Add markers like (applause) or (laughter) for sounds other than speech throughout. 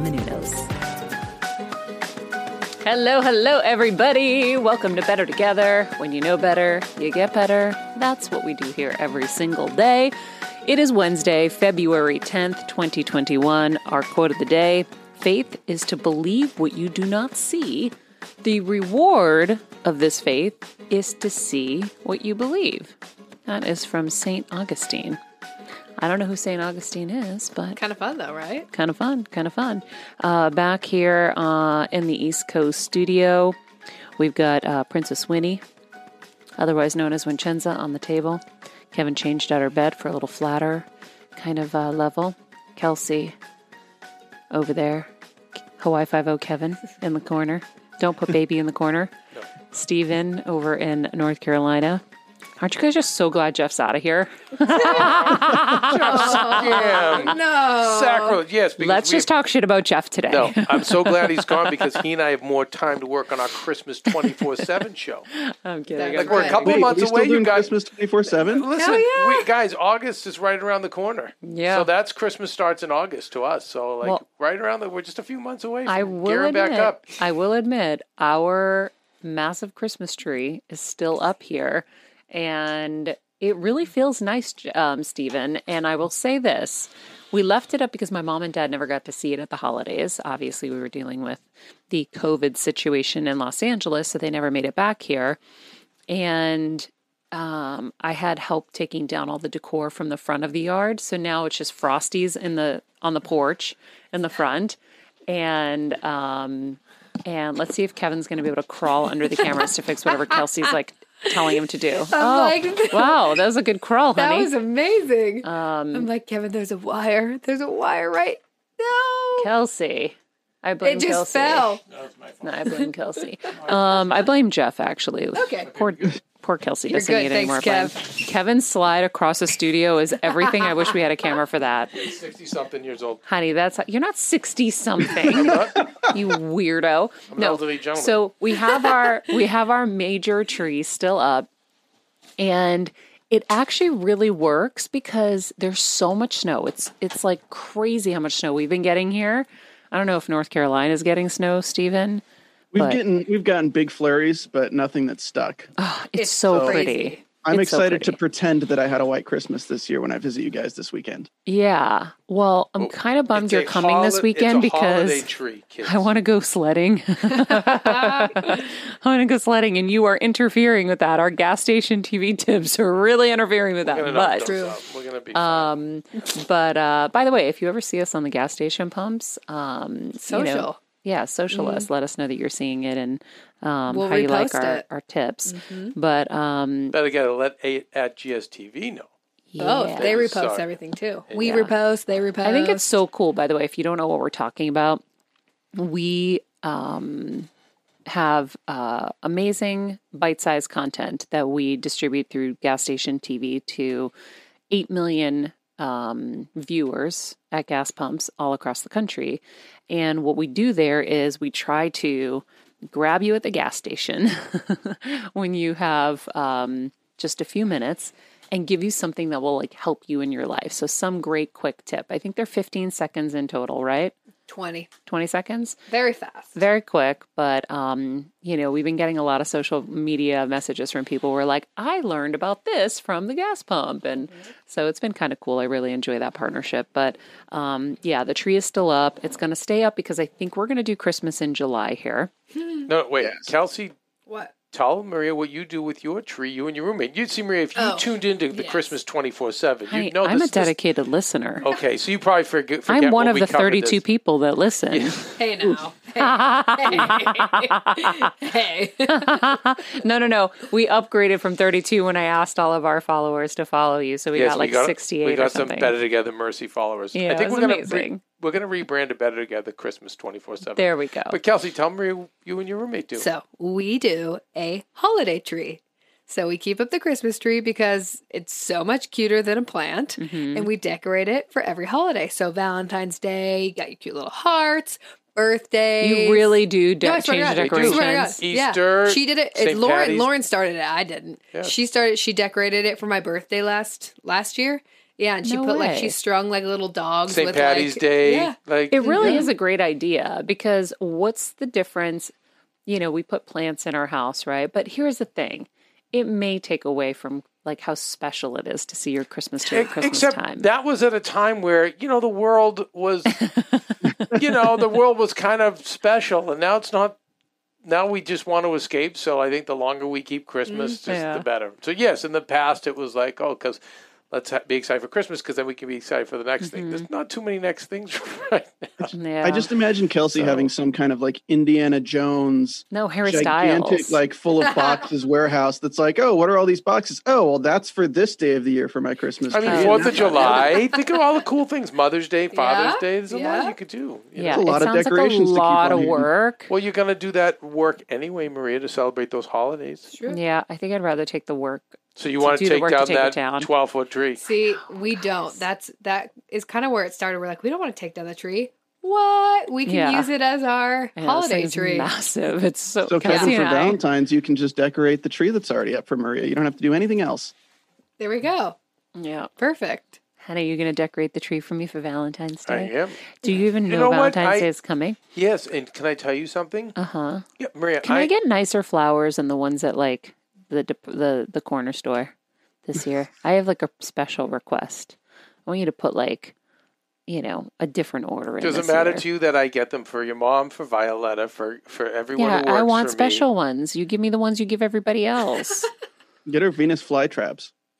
Menounos. Hello, hello, everybody. Welcome to Better Together. When you know better, you get better. That's what we do here every single day. It is Wednesday, February 10th, 2021. Our quote of the day Faith is to believe what you do not see. The reward of this faith is to see what you believe. That is from St. Augustine. I don't know who St. Augustine is, but Kind of fun though, right? kind of fun, kind of fun. Uh, back here uh, in the East Coast studio, we've got uh, Princess Winnie, otherwise known as Vincenza, on the table. Kevin changed out her bed for a little flatter kind of uh, level. Kelsey over there. Hawaii 5 Kevin in the corner. Don't put baby in the corner. (laughs) Steven over in North Carolina. Aren't you guys just so glad Jeff's out of here? Scam. (laughs) No. Sacrilege. Yes. Because Let's we just talk shit about Jeff today. No, I'm so glad he's gone (laughs) because he and I have more time to work on our Christmas 24 7 show. (laughs) I'm kidding. Like we're a couple Wait, of months we still away, you doing guys. Christmas twenty four seven? Listen, yeah. we, guys, August is right around the corner. Yeah. So that's Christmas starts in August to us. So like Well, right around the, we're just a few months away from I will gearing admit, back up. I will admit, our massive Christmas tree is still up here, and it really feels nice, um, Stephen. And I will say this. We left it up because my mom and dad never got to see it at the holidays. Obviously, we were dealing with the COVID situation in Los Angeles, so they never made it back here. And um, I had help taking down all the decor from the front of the yard. So now it's just frosties in the on the porch in the front, and um, and let's see if Kevin's going to be able to crawl under the cameras to fix whatever (laughs) Kelsey's like telling him to do. (laughs) oh, like- (laughs) wow, that was a good crawl, honey. That was amazing. um, I'm like, Kevin, there's a wire. There's a wire right. No. Kelsey. I blame Kelsey. It just Kelsey. fell. No, I blame Kelsey. (laughs) Um, I blame Jeff actually. Okay. Poor, poor Kelsey doesn't good. need any more Thanks, blame. Kevin's slide across the studio is everything. I wish we had a camera for that, (laughs) Sixty something years old. honey. That's you're not sixty something, (laughs) you weirdo. an no, elderly gentleman. so we have our we have our major tree still up, and it actually really works because there's so much snow. It's it's like crazy how much snow we've been getting here. I don't know if North Carolina is getting snow, Stephen. We've But- gotten we've gotten big flurries, but nothing that's stuck. It's, It's so crazy. pretty. I'm It's so excited to pretend that I had a white Christmas this year when I visit you guys this weekend. Yeah. Well, I'm kind of bummed you're a coming this weekend it's a because tree. I want to go sledding. (laughs) I want to go sledding, and you are interfering with that. Our gas station TV tips are really interfering with We're that. gonna But those out. We're gonna be. Um, but uh, by the way, if you ever see us on the gas station pumps, um, you know, Social. Yeah, social us. Let us know that you're seeing it and um, We'll how you like repost our, it. our tips. But um, Better get to let eight at GSTV know. Oh, yeah. they repost Sorry. everything too. We Yeah. repost, they repost. I think it's so cool. By the way, if you don't know what we're talking about, we um, have uh, amazing bite-sized content that we distribute through gas station TV to eight million um, viewers at gas pumps all across the country. And what we do there is we try to grab you at the gas station (laughs) when you have um, just a few minutes and give you something that will like help you in your life. So some great quick tip. I think they're 15 seconds in total, right? 20. 20 seconds. Very fast. Very quick, but um, you know, we've been getting a lot of social media messages from people who are like, I learned about this from the gas pump. And so it's been kind of cool. I really enjoy that partnership. But um, yeah, the tree is still up. It's going to stay up because I think we're going to do Christmas in July here. (laughs) No, wait, Kelsey. What? Tell Maria what you do with your tree, you and your roommate. You'd see Maria if you Oh, tuned into the yes. Christmas twenty four seven. You know I'm this, a dedicated listener. Okay, so you probably forget. forget I'm one of we the 32 people that listen. (laughs) Hey now. Hey. (laughs) hey. (laughs) no, no, no. We upgraded from 32 when I asked all of our followers to follow you. So we Yes, got like we got, 68 We or got some. Better Together Mercy followers. Yeah, I think it was we're gonna amazing. Re- we're gonna rebrand it Better Together Christmas twenty four seven. There we go. But Kelsey, tell me you and your roommate do. So we do a holiday tree. So we keep up the Christmas tree because it's so much cuter than a plant, Mm-hmm. and we decorate it for every holiday. So Valentine's Day, you got your cute little hearts. Birthday. You really do de- No, change the God. I swear to God. decorations. Easter, Yeah, she did it. St. Lauren. Patty's. Lauren started it. I didn't. Yeah. She started. She decorated it for my birthday last last year. Yeah, and she No put like way. she strung like little dogs. St. with Patty's like, Day. Yeah, Like It really is a great idea because what's the difference? You know, we put plants in our house, right? But here's the thing it may take away from like how special it is to see your Christmas tree at Christmas Except time. that was at a time where you know the world was, (laughs) you know, the world was kind of special, and now it's not. Now we just want to escape. So I think the longer we keep Christmas, mm-hmm. just yeah. the better. So yes, in the past it was like, oh, because let's ha- be excited for Christmas, because then we can be excited for the next thing. Mm-hmm. There's not too many next things (laughs) right now. yeah. I just imagine Kelsey having some kind of like Indiana Jones no Harry gigantic, Styles. like full of (laughs) boxes warehouse that's like, oh, what are all these boxes? Oh, well, that's for this day of the year for my Christmas I tree. mean, And Fourth of July. Think of all the cool things. Mother's Day, Father's Yeah, Day. There's a lot you could do. you yeah, know? a lot it of sounds decorations like a lot on of here. work. Well, you're gonna do that work anyway, Maria, to celebrate those holidays. True. Yeah, I think I'd rather take the work. So you To want do to the take work to down take it that 12 foot tree. See, we don't. That's that is kind of where it started. We're like, we don't want to take down the tree. What? We can Yeah. use it as our I know, this holiday tree. massive. It's so, So, Kelsey Kevin, for Valentine's, you can just decorate the tree that's already up for Maria. You don't have to do anything else. There we go. Yeah. Perfect. Hannah, you going to decorate the tree for me for Valentine's I Day? am. Do you even You know, know what? Valentine's I- Day is coming? Yes, and can I tell you something? Uh huh. Yeah, Maria. Can I, get nicer flowers than the ones that like the the the corner store? this year. (laughs) I have like a special request. I want you to put like, you know, a different order in. Does it matter year. to you that I get them for your mom, for Violetta, for for everyone Yeah, who works I want for special Me? ones. You give me the ones you give everybody (laughs) else. Get her Venus flytraps.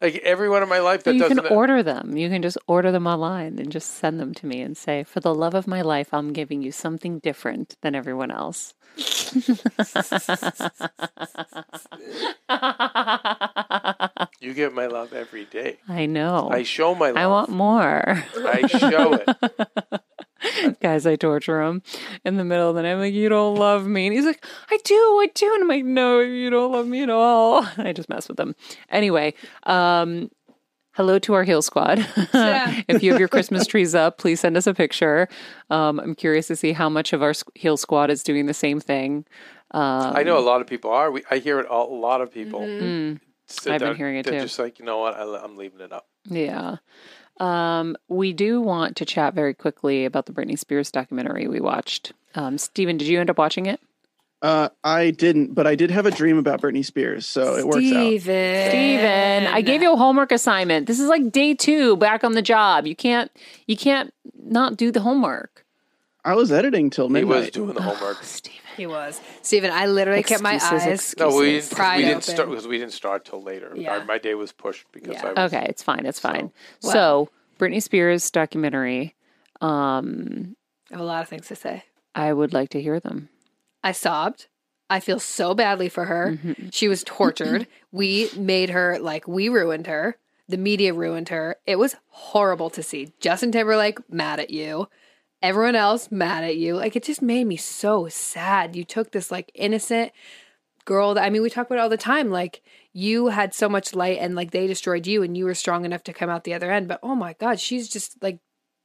like everyone in my life that you doesn't. can order them. You can just order them online and just send them to me and say, "For the love of my life, I'm giving you something different than everyone else." (laughs) you get my love every day. I know. I show my love. I want more. I show it. (laughs) (laughs) Guys, I torture him in the middle of the night. I'm like, you don't love me. And he's like, I do, I do. And I'm like, no, you don't love me at all. (laughs) I just mess with him. Anyway, um, hello to our heal Squad. (laughs) if you have your Christmas trees up, please send us a picture. Um, I'm curious to see how much of our heal Squad is doing the same thing. Um, I know a lot of people are. We, I hear it. A lot of people. mm, sit I've been down- hearing it they're too. just like, you know what? I, I'm leaving it up. yeah. Um, we do want to chat very quickly about the Britney Spears documentary we watched. Um, Steven, did you end up watching it? Uh, I didn't, but I did have a dream about Britney Spears, so it works out. Steven. Steven, I gave you a homework assignment. This is like day two back on the job. You can't you can't not do the homework. I was editing till He midnight. was doing the homework. Steven. He was. Stephen. I literally kept my eyes. excuses. No, we didn't. Pried We didn't open. start because we didn't start till later. Yeah. Our- my day was pushed because Yeah. I was. Okay, it's fine. It's fine. Well- so Britney Spears documentary. Um, I have a lot of things to say. I would like to hear them. I sobbed. I feel so badly for her. Mm-hmm. She was tortured. (laughs) we made her like we ruined her. The media ruined her. It was horrible to see. Justin Timberlake mad at you. Everyone else mad at you. Like it just made me so sad. You took this like innocent girl that I mean we talk about it all the time like you had so much light and like they destroyed you and you were strong enough to come out the other end but oh my god she's just like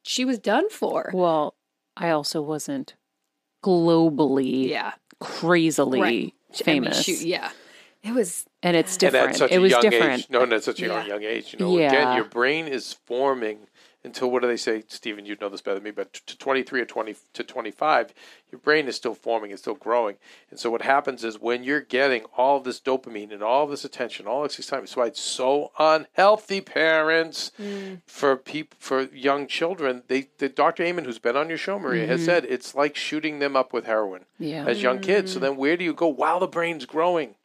she was done for. Well, I also wasn't globally Yeah. crazily Right. famous, I mean, she, yeah. It was and it's And different. at such it a was young different. age. No, and at such a young, Yeah. young age. You know, Yeah. again, your brain is forming until what do they say, Stephen? You'd know this better than me, but to 23 or 20 to 25, your brain is still forming, it's still growing. And so what happens is when you're getting all of this dopamine and all this attention, all this excitement, so it's so unhealthy, parents, mm. for people for young children. They, the Dr. Amen, who's been on your show, Maria, has mm-hmm. said it's like shooting them up with heroin Yeah. as young kids. So mm. then where do you go while the brain's growing?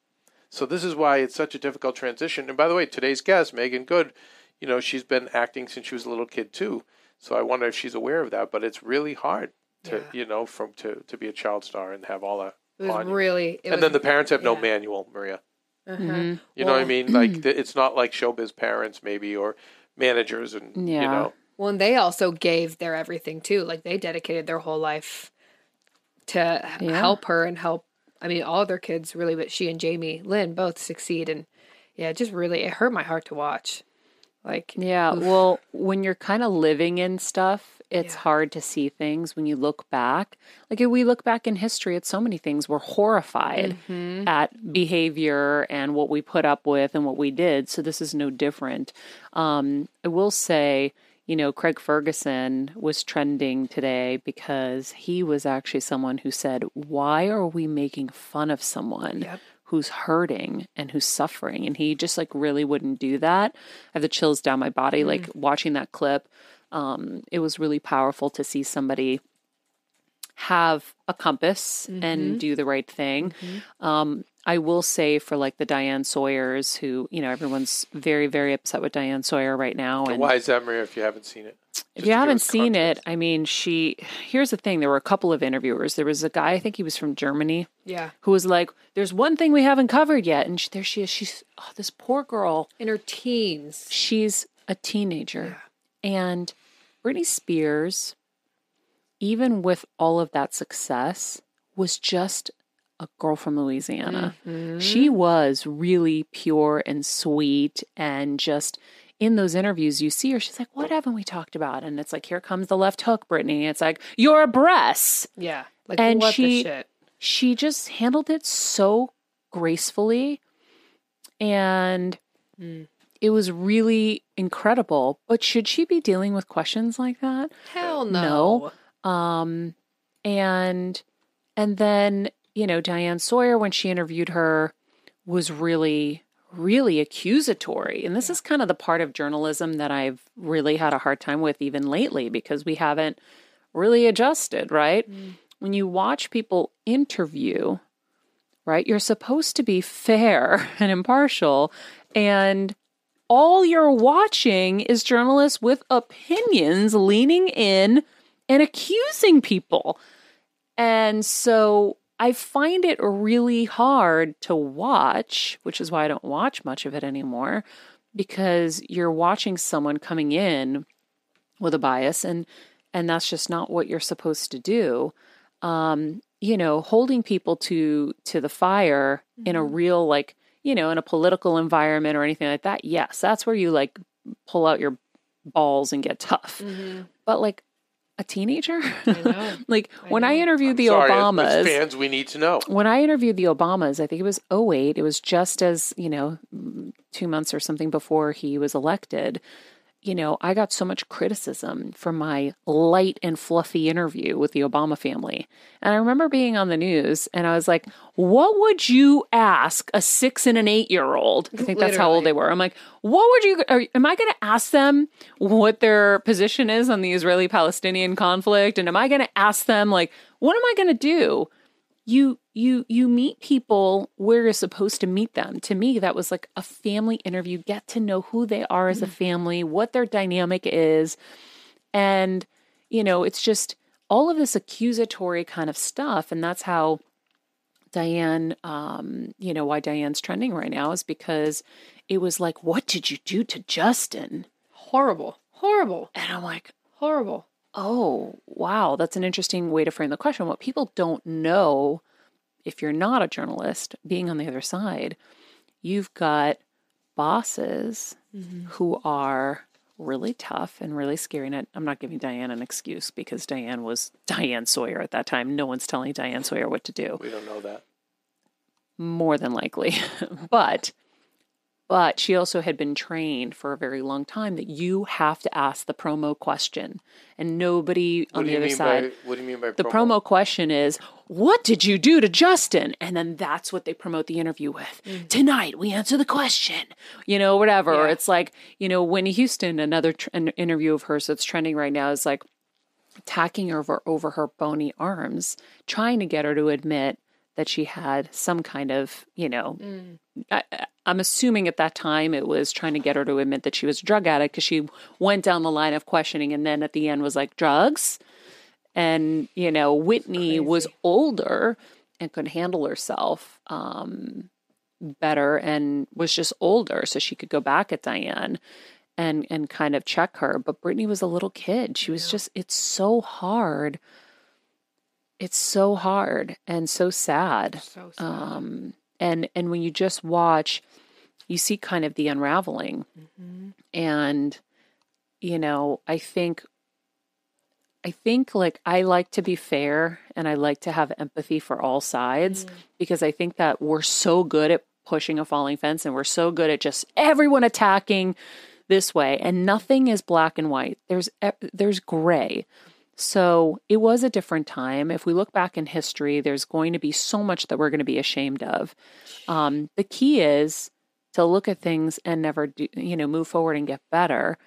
So this is why it's such a difficult transition. And by the way, today's guest, Meagan Good, you know, she's been acting since she was a little kid too. So I wonder if she's aware of that. But it's really hard to, you know, from to to be a child star and have all that it was really it and was, then the parents have no manual, Maria. uh-huh. Mhm. You know what I mean? Like th- it's not like showbiz parents maybe or managers and you know. Well, and they also gave their everything too. Like they dedicated their whole life to Yeah. help her and help. I mean, all of their kids really, but she and Jamie Lynn both succeed. And yeah, it just really it hurt my heart to watch. Like Yeah. Well, when you're kind of living in stuff, it's Yeah. hard to see things when you look back. Like if we look back in history at so many things, we're horrified Mm-hmm. at behavior and what we put up with and what we did. So this is no different. Um, I will say, you know, Craig Ferguson was trending today because he was actually someone who said, Why are we making fun of someone? Yep. Who's hurting and who's suffering. And he just like really wouldn't do that. I have the chills down my body like watching that clip. Um it was really powerful to see somebody have a compass and do the right thing. Um, I will say for like the Diane Sawyers, who you know everyone's very very upset with Diane Sawyer right now, and Why is that, Maria? If you haven't seen it, if you haven't us seen it. I mean, she. Here's the thing: there were a couple of interviewers. There was a guy, I think he was from Germany, Yeah. who was like, "There's one thing we haven't covered yet," and she, there she is. She's oh, this poor girl. In her teens. She's a teenager, and Britney Spears, even with all of that success, was just a girl from Louisiana. She was really pure and sweet and just in those interviews you see her she's like what haven't we talked about and it's like here comes the left hook Britney it's like your breasts Yeah. Like And what she- the shit. she just handled it so gracefully and it was really incredible but should she be dealing with questions like that Hell no. no. um and and then you know diane sawyer when she interviewed her was really really accusatory. And this is kind of the part of journalism that i've really had a hard time with even lately because we haven't really adjusted right? Mm. When you watch people interview right you're supposed to be fair (laughs) and impartial and all you're watching is journalists with opinions leaning in and accusing people. And so I find it really hard to watch, which is why I don't watch much of it anymore, because you're watching someone coming in with a bias and and that's just not what you're supposed to do. Um, you know, holding people to to the fire in a real like, you know, in a political environment or anything like that. Yes, that's where you like pull out your balls and get tough. But like a teenager, know. (laughs) like when I know. interviewed the Sorry, Obamas, fans, we need to know. when I interviewed the Obamas, I think it was 08, it was just as, you know, two months or something before he was elected. You know, I got so much criticism for my light and fluffy interview with the Obama family. And I remember being on the news and I was like, what would you ask a six and an eight year old? I think that's how old they were. I'm like, what would you, are, am I going to ask them what their position is on the Israeli Palestinian conflict? And am I going to ask them, like, what am I going to do? You you you meet people where you're supposed to meet them to me that was like a family interview get to know who they are as a family what their dynamic is and you know it's just all of this accusatory kind of stuff and that's how diane um you know why diane's trending right now is because it was like what did you do to justin Horrible. Horrible. and i'm like Horrible. Oh, wow. That's an interesting way to frame the question. What people don't know, if you're not a journalist, being on the other side, you've got bosses mm-hmm. who are really tough and really scary. And I- I'm not giving Diane an excuse because Diane was (laughs) Diane Sawyer at that time. No one's telling Diane Sawyer what to do We don't know that. more than likely. (laughs) but but she also had been trained for a very long time that you have to ask the promo question. And nobody What on the other side by what do you mean by the promo? question is what did you do to justin? And then that's what they promote the interview with. Mm. Tonight we answer the question. You know whatever. Yeah. it's like you know whitney houston another tr- an interview of hers that's trending right now is like tacking over over her bony arms trying to get her to admit that she had some kind of you know I, I'm assuming at that time it was trying to get her to admit that she was a drug addict because she went down the line of questioning and then at the end was like drugs? And you know whitney was older and could handle herself um, better and was just older so she could go back at diane and and kind of check her. But britney was a little kid. She was just it's so hard it's so hard and so sad So sad. um and and when you just watch you see kind of the unraveling. And you know i think i think like i like to be fair and i like to have empathy for all sides because i think that we're so good at pushing a falling fence and we're so good at just everyone attacking this way. And nothing is black and white. There's there's gray so it was a different time. If we look back in history, there's going to be so much that we're going to be ashamed of. Um, the key is to look at things and never do, you know, move forward and get better.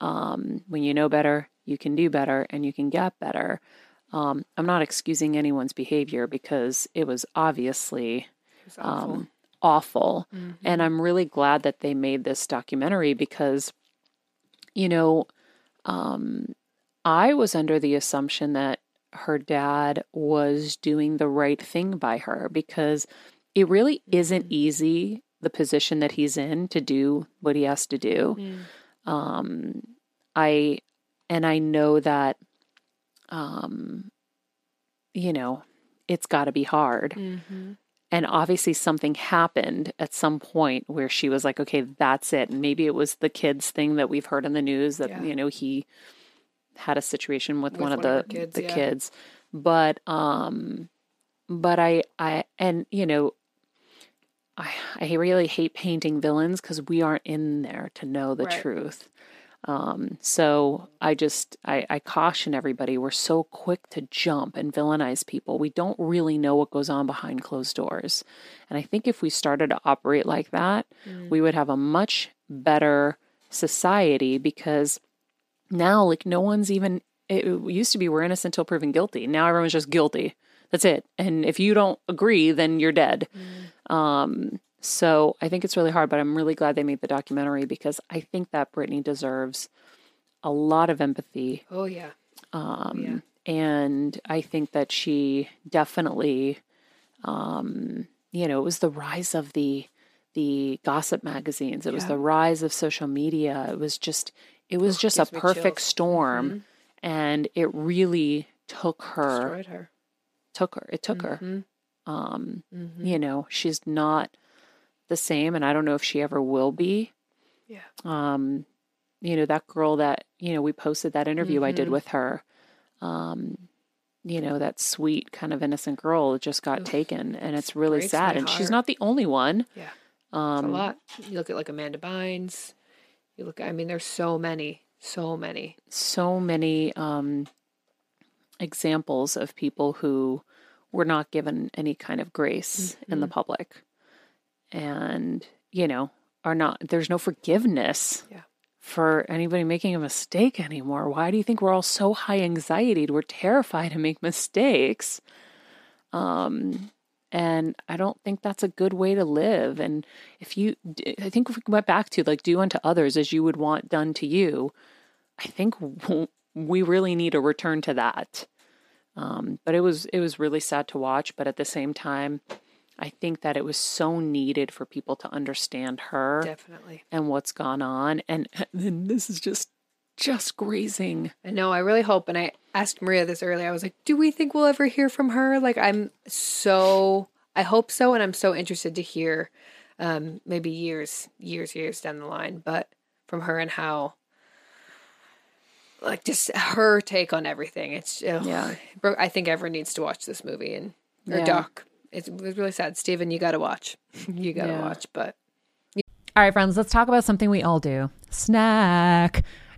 Um, when you know better, you can do better and you can get better. Um, I'm not excusing anyone's behavior because it was obviously It's awful. um, awful. Mhm. And I'm really glad that they made this documentary because, you know, um, I was under the assumption that her dad was doing the right thing by her because it really isn't easy, the position that he's in, to do what he has to do. Mm. Um, I, and I know that, um, you know, it's got to be hard. Mhm. And obviously, something happened at some point where she was like, okay, that's it. And maybe it was the kids thing that we've heard in the news that, Yeah. you know, he had a situation with, With one of one of the kids, the yeah. kids. But, um, but I, I, and, you know, I, I really hate painting villains because we aren't in there to know the Right. truth. Um, so I just I, I caution everybody. We're so quick to jump and villainize people. We don't really know what goes on behind closed doors. And I think if we started to operate like that, Mm. we would have a much better society because now like no one's even it used to be we're innocent until proven guilty. Now everyone's just guilty. That's it. And if you don't agree, then you're dead. Um, so I think it's really hard, but I'm really glad they made the documentary because I think that Britney deserves a lot of empathy. Oh yeah. Um, and I think that she definitely, um, you know, it was the rise of the the gossip magazines. It was the rise of social media. It was just, it was just a perfect storm, Mhm. and it really took her, Destroyed her. took her, it took her. Mhm. Um, Mhm. you know, she's not the same, and I don't know if she ever will be. Yeah. Um, you know, that girl that, you know, we posted that interview I did Mhm. with her. Um, you know, that sweet kind of innocent girl just got Ugh. taken, and it's really Breaks sad. And she's not the only one. Yeah. Um, It's a lot. You look at like Amanda Bynes. You look. I mean, there's so many, so many. so many um, examples of people who were not given any kind of grace in the public and you know are not there's no forgiveness Yeah. for anybody making a mistake anymore why do you think we're all so high anxiety we're terrified to make mistakes um and i don't think that's a good way to live and if you i think if we went back to like do unto others as you would want done to you I think we really need a return to that. Um, but it was it was really sad to watch. But at the same time, I think that it was so needed for people to understand her Definitely. and what's gone on. And then (laughs) this is just just grazing. I know. I really hope. And I asked Maria this earlier. I was like, "Do we think we'll ever hear from her?" Like, I'm so. I hope so, and I'm so interested to hear. Um, maybe years, years, years down the line, but from her and how. Like just her take on everything. It's ugh. Yeah. Bro- I think everyone needs to watch this movie and or Yeah. doc. It's, it was really sad. Steven, you got to watch. (laughs) you got to Yeah. watch. But All right, friends, let's talk about something we all do snack.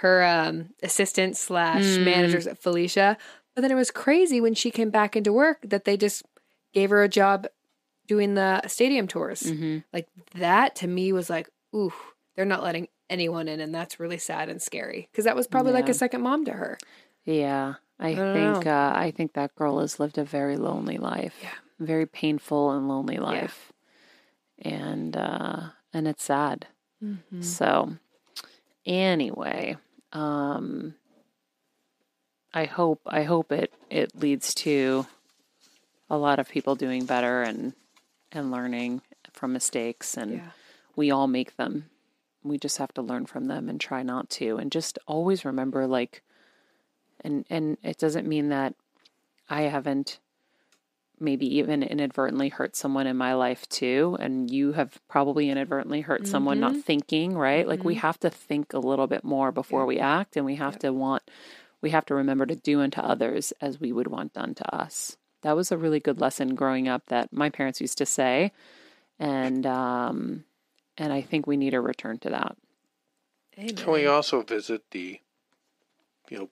Her um, assistant slash managers at Felicia, but then it was crazy when she came back into work that they just gave her a job doing the stadium tours. Mm-hmm. Like that to me was like, ooh, they're not letting anyone in, and that's really sad and scary because that was probably like a second mom to her. Yeah, I, don't think uh, I think that girl has lived a very lonely life. Yeah. very painful and lonely life, and uh, and it's sad. Mm-hmm. So, anyway, um, I hope I hope it it leads to a lot of people doing better and and learning from mistakes and Yeah. we all make them. We just have to learn from them and try not to and just always remember like and and it doesn't mean that I haven't maybe even inadvertently hurt someone in my life too and you have probably inadvertently hurt someone not thinking right? Like we have to think a little bit more before we act and we have to want we have to remember to do unto others as we would want done to us. That was a really good lesson growing up that my parents used to say and um and i think we need a return to that. Can we also visit the, you know,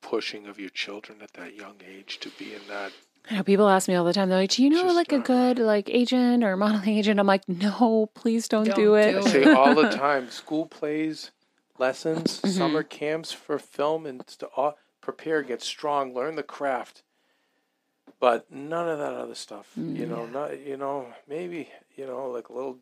pushing of your children at that young age to be in that? I know people ask me all the time. They're like, "Do you know Just, like a uh, good like agent or modeling (laughs) agent?" I'm like, "No, please don't, Don't do it." do I say all the (laughs) time, school plays, lessons, summer camps for film, and to all, prepare, get strong, learn the craft. But none of that other stuff, you know, not you know, maybe you know, like a little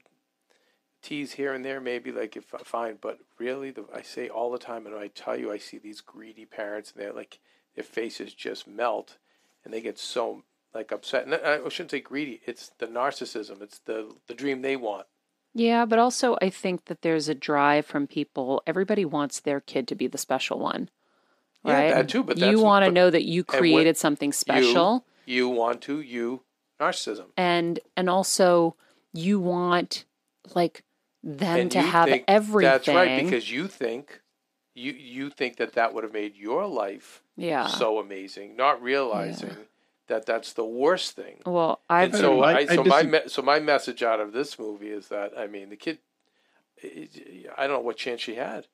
tease here and there, maybe like if fine, but really, the I say all the time, and I tell you, I see these greedy parents, and they're like, their faces just melt, and they get so like upset. And I shouldn't say greedy; it's the narcissism, it's the the dream they want. Yeah, but also I think that there's a drive from people. Everybody wants their kid to be the special one, right? Yeah, that too, but that's- you want to know that you created something special, You want to, you narcissism. and and also you want like them and to have everything. That's right, because you think you you think that that would have made your life yeah. so amazing, not realizing that that's the worst thing. well, I've And so I- I, I so my me- so my message out of this movie is that I mean the kid, I don't know what chance she had.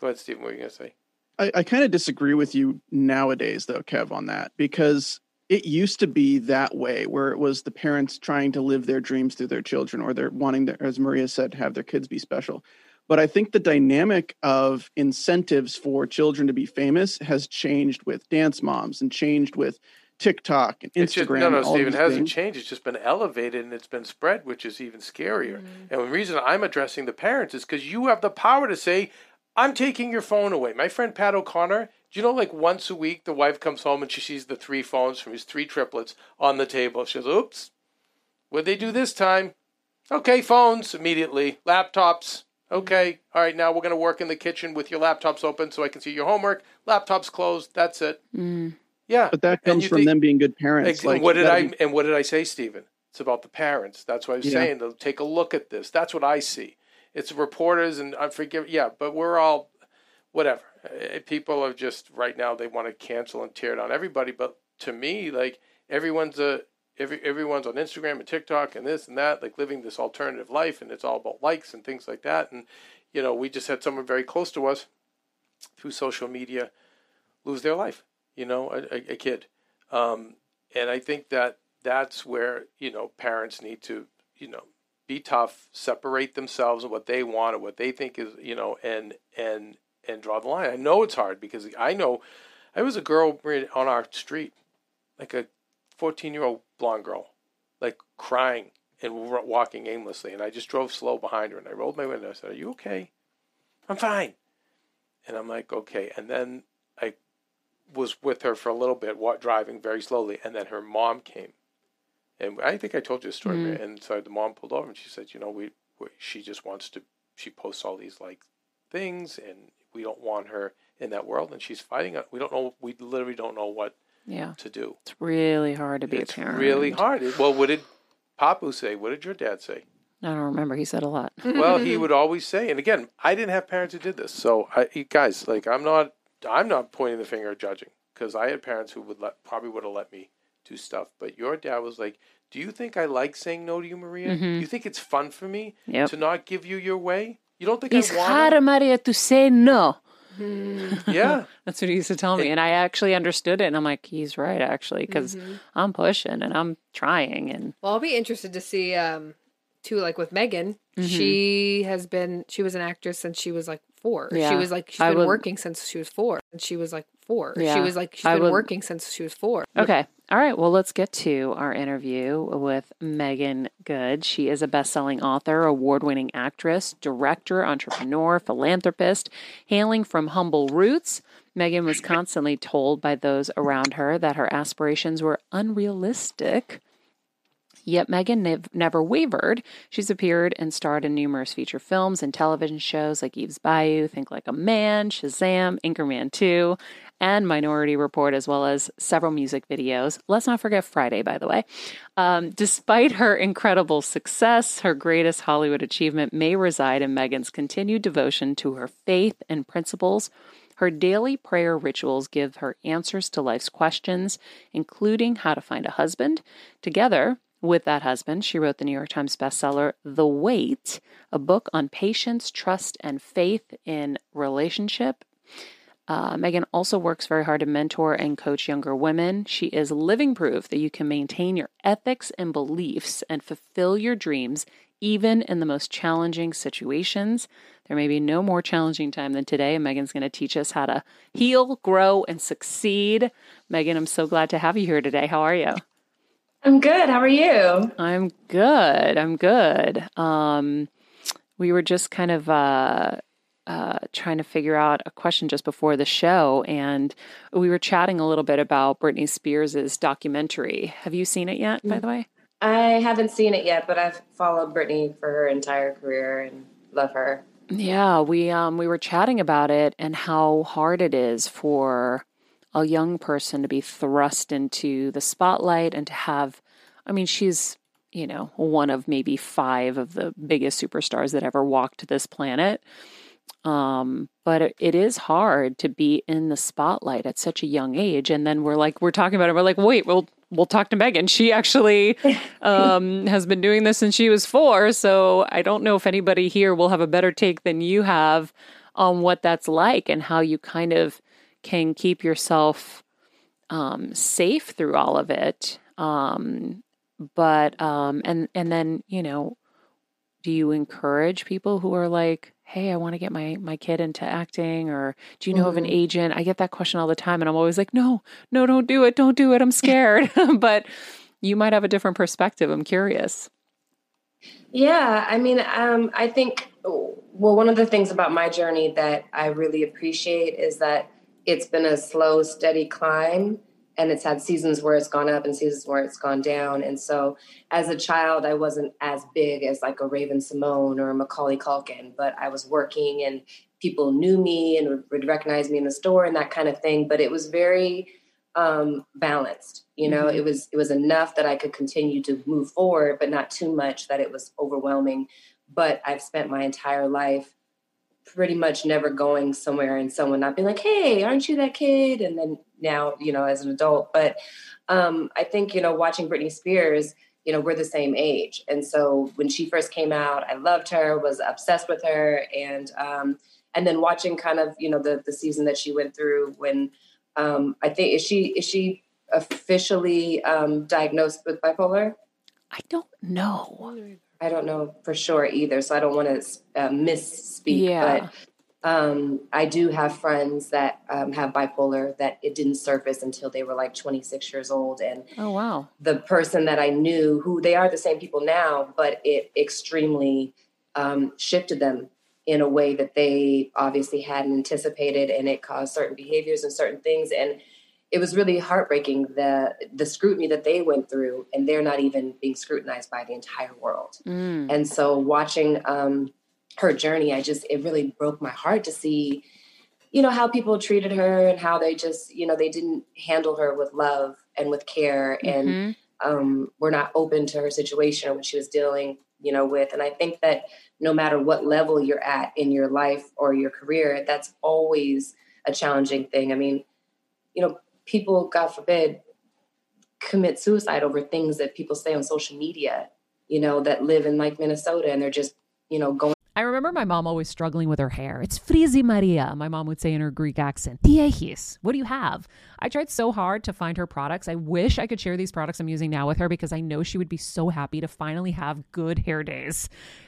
Go ahead, Stephen. What are you gonna say? I, I kind of disagree with you nowadays, though, Kev, on that because it used to be that way, where it was the parents trying to live their dreams through their children, or they're wanting, to, as Maria said, have their kids be special. But I think the dynamic of incentives for children to be famous has changed with dance moms and changed with TikTok and Instagram. It's just, no, no, Stephen, it hasn't things. changed. It's just been elevated and it's been spread, which is even scarier. Mm-hmm. And the reason I'm addressing the parents is because you have the power to say, I'm taking your phone away. My friend Pat O'Connor, do you know, like once a week, the wife comes home and she sees the three phones from his three triplets on the table. She goes, oops, what'd they do this time? Okay, phones immediately, laptops. Okay, all right, now we're going to work in the kitchen with your laptops open so I can see your homework. Laptops closed. That's it. Yeah. But that comes from think- them being good parents. Ex- Like, what did I gotta be- and what did I say, Stephen? It's about the parents. That's what I was Yeah. saying. They'll take a look at this. That's what I see. It's reporters and I forgive. Yeah, but we're all whatever. Uh, People are just right now. They want to cancel and tear down everybody. But to me, like everyone's a every everyone's on Instagram and TikTok and this and that, like living this alternative life, and it's all about likes and things like that. And you know, we just had someone very close to us through social media lose their life. You know, a, a, a kid. Um, and I think that that's where you know parents need to you know be tough, separate themselves and what they want and what they think is you know, and and and draw the line. I know it's hard because I know I was a girl on our street, like a fourteen year old blonde girl, like crying and walking aimlessly, and I just drove slow behind her and I rolled my window. I said, "Are you okay?" I'm fine. And I'm like, okay. And then I was with her for a little bit, driving very slowly, and then her mom came, and I think I told you a story. Mm-hmm. Mary. And so the mom pulled over, and she said, "You know, we, we she just wants to. She posts all these like things, and we don't want her in that world, and she's fighting. it. We don't know. We literally don't know what yeah, to do. it's really hard to be it's a parent. really hard. Well, what did Papu say? What did your dad say? I don't remember. He said a lot. (laughs) well, he (laughs) would always say, and again, I didn't have parents who did this, so I, you guys, like, I'm not, I'm not pointing the finger at judging because I had parents who would let, probably would have let me do stuff, but your dad was like, "Do you think I like saying no to you, Maria? Do you think it's fun for me Yep. to not give you your way? You don't think It's I want hard, Maria, to say no. It? Yeah, (laughs) That's what he used to tell me, and I actually understood it. And I'm like, he's right, actually, because I'm pushing and I'm trying, and Well, I'll be interested to see um too like with Meagan. Mm-hmm. She has been she was an actress since she was like 4. Yeah. She was like she's I been would- working since she was 4 and she was like 4. She was like she's I been would- working since she was 4. Okay. All right. Well, let's get to our interview with Meagan Good. She is a best selling author, award winning actress, director, entrepreneur, philanthropist, hailing from humble roots. Meagan was constantly told by those around her that her aspirations were unrealistic. Yet Meagan nev- never wavered. She's appeared and starred in numerous feature films and television shows like Eve's Bayou, Think Like a Man, Shazam, Anchorman 2, and Minority Report, as well as several music videos. Let's not forget Friday, by the way. Um, despite her incredible success, her greatest Hollywood achievement may reside in Meagan's continued devotion to her faith and principles. Her daily prayer rituals give her answers to life's questions, including how to find a husband. Together, with that husband, she wrote the New York Times bestseller, The Wait, a book on patience, trust, and faith in relationship. Uh, Meagan also works very hard to mentor and coach younger women. She is living proof that you can maintain your ethics and beliefs and fulfill your dreams even in the most challenging situations. There may be no more challenging time than today, and Meagan's going to teach us how to heal, grow, and succeed. Meagan, I'm so glad to have you here today. How are you? I'm good. How are you? I'm good. I'm good. Um, we were just kind of uh, uh, trying to figure out a question just before the show, and we were chatting a little bit about Britney Spears' documentary. Have you seen it yet, by the way? I haven't seen it yet, but I've followed Britney for her entire career and love her. Yeah, we um we were chatting about it and how hard it is for a young person to be thrust into the spotlight and to have I mean she's you know one of maybe 5 of the biggest superstars that ever walked this planet. Um but it, is hard to be in the spotlight at such a young age. And then we're like we're talking about it we're like wait we'll we'll talk to Meagan. She actually (laughs) um has been doing this since she was 4 so I don't know if anybody here will have a better take than you have on what that's like and how you kind of can keep yourself um, safe through all of it. Um, but um, and and then you know, do you encourage people who are like, "Hey, I want to get my my kid into acting," or do you know mm-hmm. of an agent? I get that question all the time, and I'm always like, "No, no, don't do it, don't do it. I'm scared." (laughs) but you might have a different perspective. I'm curious. Yeah, I mean, um, I think well, one of the things about my journey that I really appreciate is that it's been a slow, steady climb. And it's had seasons where it's gone up and seasons where it's gone down. And so as a child, I wasn't as big as like a Raven-Symoné or a Macaulay Culkin, but I was working and people knew me and would recognize me in the store and that kind of thing. But it was very um, balanced. You know, mm-hmm. it was it was enough that I could continue to move forward, but not too much that it was overwhelming. But I've spent my entire life pretty much never going somewhere and someone not being like, "Hey, aren't you that kid?" And then now, you know, as an adult, but um, I think you know, watching Britney Spears, you know, we're the same age, and so when she first came out, I loved her, was obsessed with her, and um, and then watching kind of you know the the season that she went through when um, I think is she is she officially um, diagnosed with bipolar? I don't know. I don't know for sure either, so I don't want to uh, misspeak. Yeah. But um, I do have friends that um, have bipolar that it didn't surface until they were like 26 years old, and oh wow, the person that I knew, who they are the same people now, but it extremely um, shifted them in a way that they obviously hadn't anticipated, and it caused certain behaviors and certain things, and it was really heartbreaking the the scrutiny that they went through and they're not even being scrutinized by the entire world mm. and so watching um, her journey i just it really broke my heart to see you know how people treated her and how they just you know they didn't handle her with love and with care mm-hmm. and um, were not open to her situation or what she was dealing you know with and i think that no matter what level you're at in your life or your career that's always a challenging thing i mean you know people, God forbid, commit suicide over things that people say on social media, you know, that live in like Minnesota and they're just, you know, going. I remember my mom always struggling with her hair. It's frizzy Maria, my mom would say in her Greek accent. Diehis, what do you have? I tried so hard to find her products. I wish I could share these products I'm using now with her because I know she would be so happy to finally have good hair days.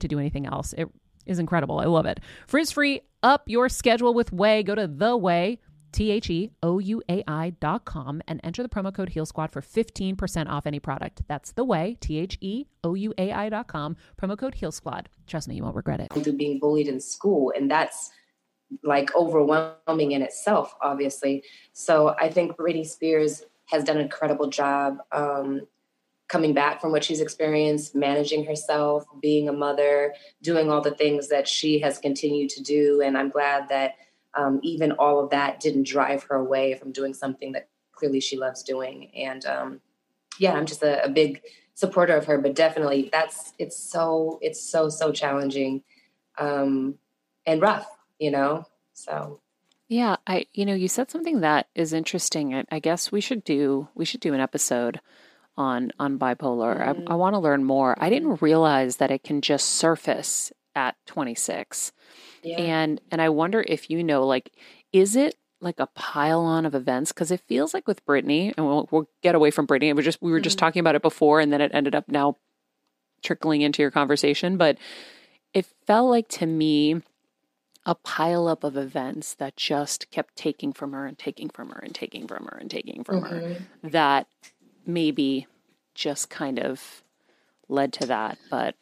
to do anything else. It is incredible. I love it. Frizz free, up your schedule with Ouai. Go to the Ouai. T H E O U A I dot com and enter the promo code Heal Squad for 15% off any product. That's the Ouai, T H E O U A I dot com, promo code Heal Squad. Trust me, you won't regret it. Through being bullied in school. And that's like overwhelming in itself, obviously. So I think Britney Spears has done an incredible job um, coming back from what she's experienced, managing herself, being a mother, doing all the things that she has continued to do. And I'm glad that um, even all of that didn't drive her away from doing something that clearly she loves doing. And um, yeah, I'm just a, a big supporter of her, but definitely that's it's so it's so so challenging um, and rough, you know. So Yeah, I you know, you said something that is interesting. I, I guess we should do we should do an episode on on bipolar. I, I want to learn more. I didn't realize that it can just surface at 26. yeah, And and I wonder if you know like is it like a pile on of events because it feels like with Britney and we'll, we'll get away from Britney. We just we were just Mhm. talking about it before and then it ended up now trickling into your conversation, but it felt like to me a pile up of events that just kept taking from her and taking from her and taking from her and taking from her Mhm. that maybe just kind of led to that. But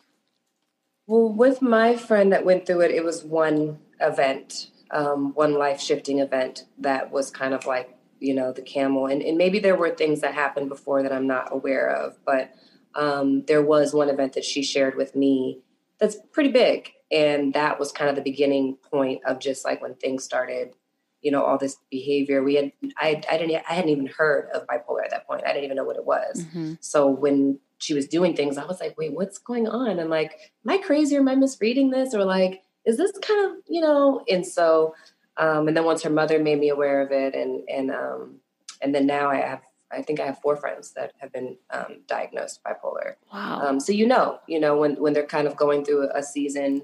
Well, with my friend that went through it, it was one event, um, one life shifting event that was kind of like, you know, the camel. And, and maybe there were things that happened before that I'm not aware of, but um, there was one event that she shared with me that's pretty big. And that was kind of the beginning point of just like when things started, you know, all this behavior. We had, I, I didn't, I hadn't even heard of bipolar at that point. I didn't even know what it was. So when she was doing things, I was like, wait, what's going on? And like, am I crazy or am I misreading this? Or like, is this kind of, you know? And so, um, and then once her mother made me aware of it and, and, um, and then now I have, I think I have four friends that have been um, diagnosed bipolar. wow. Um, so you know, you know when when they're kind of going through a season,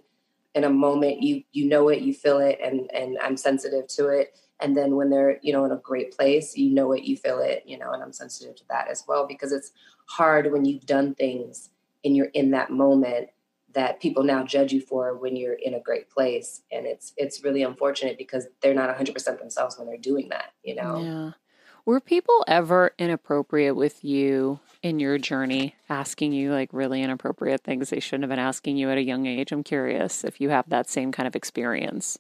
in a moment, you you know it, you feel it, and and I'm sensitive to it. And then when they're you know in a great place, you know it, you feel it, you know, and I'm sensitive to that as well because it's hard when you've done things and you're in that moment that people now judge you for when you're in a great place, and it's it's really unfortunate because they're not 100 percent themselves when they're doing that, you know. Yeah. Were people ever inappropriate with you in your journey, asking you like really inappropriate things they shouldn't have been asking you at a young age? I'm curious if you have that same kind of experience.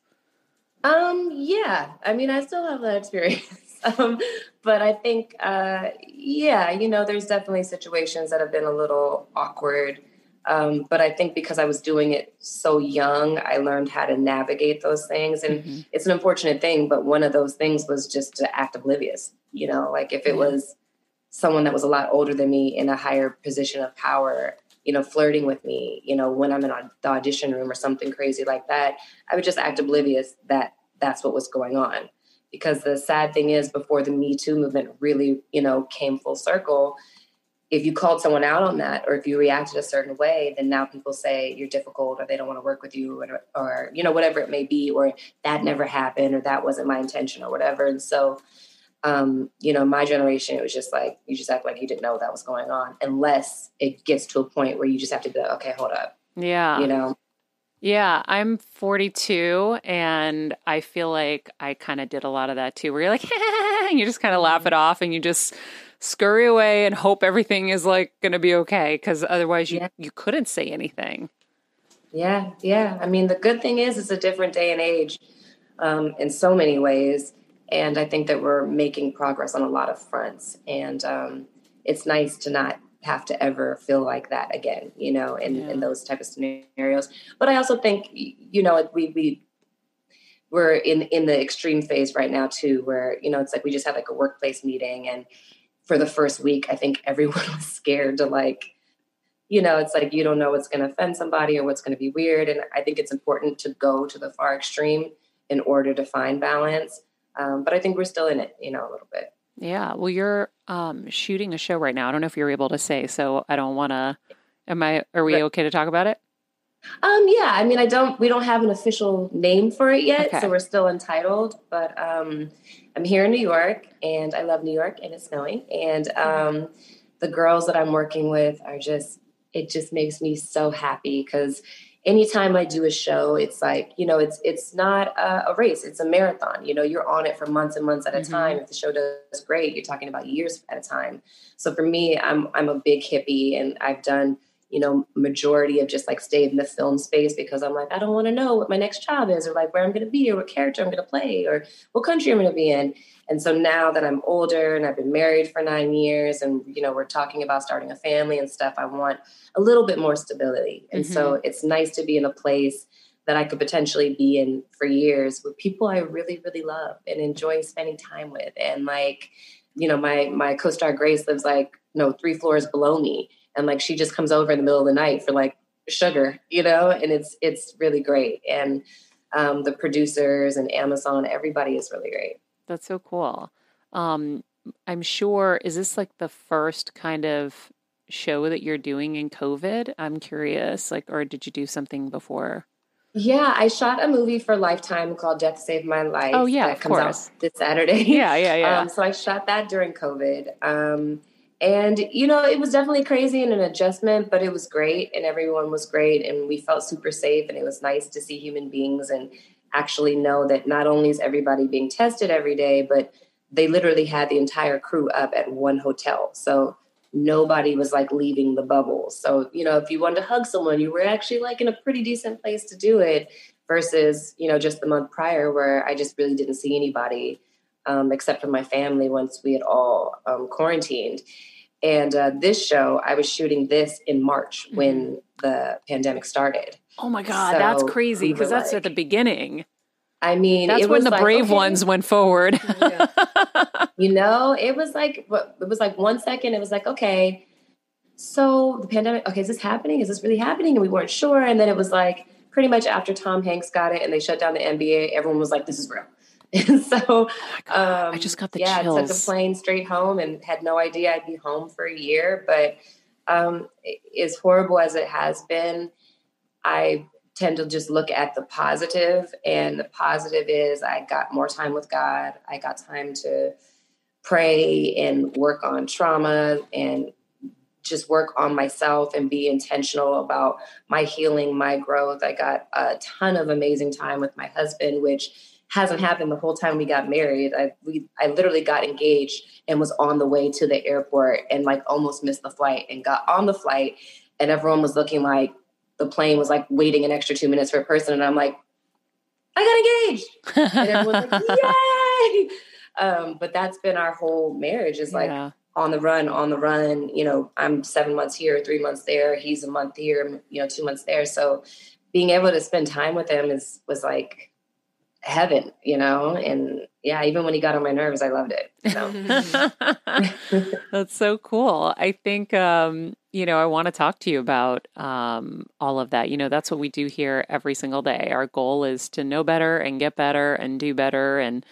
Um, yeah. I mean, I still have that experience. (laughs) um, but I think, uh, yeah, you know, there's definitely situations that have been a little awkward. Um, but I think because I was doing it so young, I learned how to navigate those things. And Mhm. it's an unfortunate thing, but one of those things was just to act oblivious. You know, like if it was someone that was a lot older than me in a higher position of power, you know, flirting with me, you know, when I'm in the audition room or something crazy like that, I would just act oblivious that that's what was going on. Because the sad thing is, before the Me Too movement really, you know, came full circle, if you called someone out on that or if you reacted a certain way, then now people say you're difficult or they don't want to work with you or, or you know, whatever it may be, or that never happened or that wasn't my intention or whatever. And so, um, you know, my generation, it was just like, you just act like you didn't know that was going on unless it gets to a point where you just have to be like, okay, hold up, Yeah. you know? Yeah, I'm 42 and I feel like I kind of did a lot of that too, where you're like, (laughs) and you just kind of laugh it off and you just scurry away and hope everything is like going to be okay because otherwise you, Yeah. you couldn't say anything. Yeah, yeah. I mean, the good thing is it's a different day and age um, in so many ways. And I think that we're making progress on a lot of fronts. And um, it's nice to not have to ever feel like that again, you know, in, Yeah. in those type of scenarios. But I also think, you know, we, we, we're in, in the extreme phase right now too, where, you know, it's like we just had like a workplace meeting and for the first week, I think everyone (laughs) was scared to like you know, it's like you don't know what's going to offend somebody or what's going to be weird. And I think it's important to go to the far extreme in order to find balance. Um, but I think we're still in it, you know, a little bit. Yeah. Well, you're um, shooting a show right now. I don't know if you're able to say, so I don't want to. Am I? Are we okay to talk about it? Um, yeah. I mean, I don't. We don't have an official name for it yet, Okay. so we're still untitled. But um, I'm here in New York, and I love New York, and it's snowing. And um, the girls that I'm working with are just. It just makes me so happy because anytime I do a show, it's like you know, it's it's not a, a race; it's a marathon. You know, you're on it for months and months at a Mhm. time. If the show does great, you're talking about years at a time. So for me, I'm I'm a big hippie, and I've done you know majority of just like stayed in the film space because I'm like I don't want to know what my next job is or like where I'm going to be or what character I'm going to play or what country I'm going to be in. And so now that I'm older and I've been married for nine years, and you know we're talking about starting a family and stuff, I want a little bit more stability. And so mm-hmm. it's nice to be in a place that I could potentially be in for years with people I really, really love and enjoy spending time with. And like, you know, my my co-star Grace lives like, you know, three floors below me. And like she just comes over in the middle of the night for like sugar, you know, and it's it's really great. And um, the producers and Amazon, everybody is really great. That's so cool. Um, I'm sure. Is this like the first kind of show that you're doing in COVID? I'm curious. Like, or did you do something before? Yeah, I shot a movie for Lifetime called Death Saved My Life. Oh, yeah, that of comes course. out this Saturday. Yeah, yeah, yeah. (laughs) Um, so I shot that during COVID. Um, and, you know, it was definitely crazy and an adjustment, but it was great and everyone was great and we felt super safe and it was nice to see human beings and actually know that not only is everybody being tested every day, but they literally had the entire crew up at one hotel. So nobody was like leaving the bubble. So, you know, if you wanted to hug someone, you were actually like in a pretty decent place to do it versus, you know, just the month prior where I just really didn't see anybody um, except for my family once we had all um, quarantined. And uh, this show, I was shooting this in March when the pandemic started. oh my God, that's crazy because that's at the beginning. I mean, That's when the like, brave okay, ones went forward. Yeah. you know, it was like it was like one second, it was like, okay, so the pandemic, okay, is this happening? Is this really happening? And we weren't sure. And then it was like pretty much after Tom Hanks got it and they shut down the NBA, everyone was like, this is real. (laughs) And so um, I just got the yeah, I took a plane straight home and had no idea I'd be home for a year. But um, as horrible as it has been, I tend to just look at the positive, and the positive is I got more time with God. I got time to pray and work on trauma and just work on myself and be intentional about my healing, my growth. I got a ton of amazing time with my husband, which hasn't happened the whole time we got married. I we I literally got engaged and was on the way to the airport and like almost missed the flight and got on the flight and everyone was looking like the plane was like waiting an extra two minutes for a person and I'm like, I got engaged. And everyone's like, (laughs) yay! Um, but that's been our whole marriage is like yeah. on the run, on the run. You know, I'm seven months here, three months there. He's a month here, you know, two months there. So being able to spend time with him is was like heaven, you know. And yeah, even when he got on my nerves, I loved it. So. (laughs) That's so cool. I think, um, you know, I want to talk to you about um, all of that. You know, that's what we do here every single day. Our goal is to know better and get better and do better in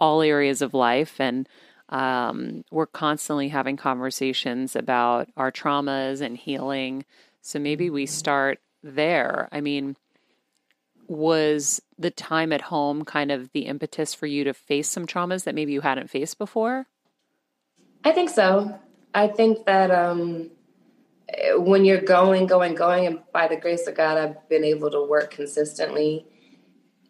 all areas of life. And um, we're constantly having conversations about our traumas and healing. So maybe we start there. I mean, was the time at home kind of the impetus for you to face some traumas that maybe you hadn't faced before? I think so. I think that um, when you're going, going, going, and by the grace of God, I've been able to work consistently.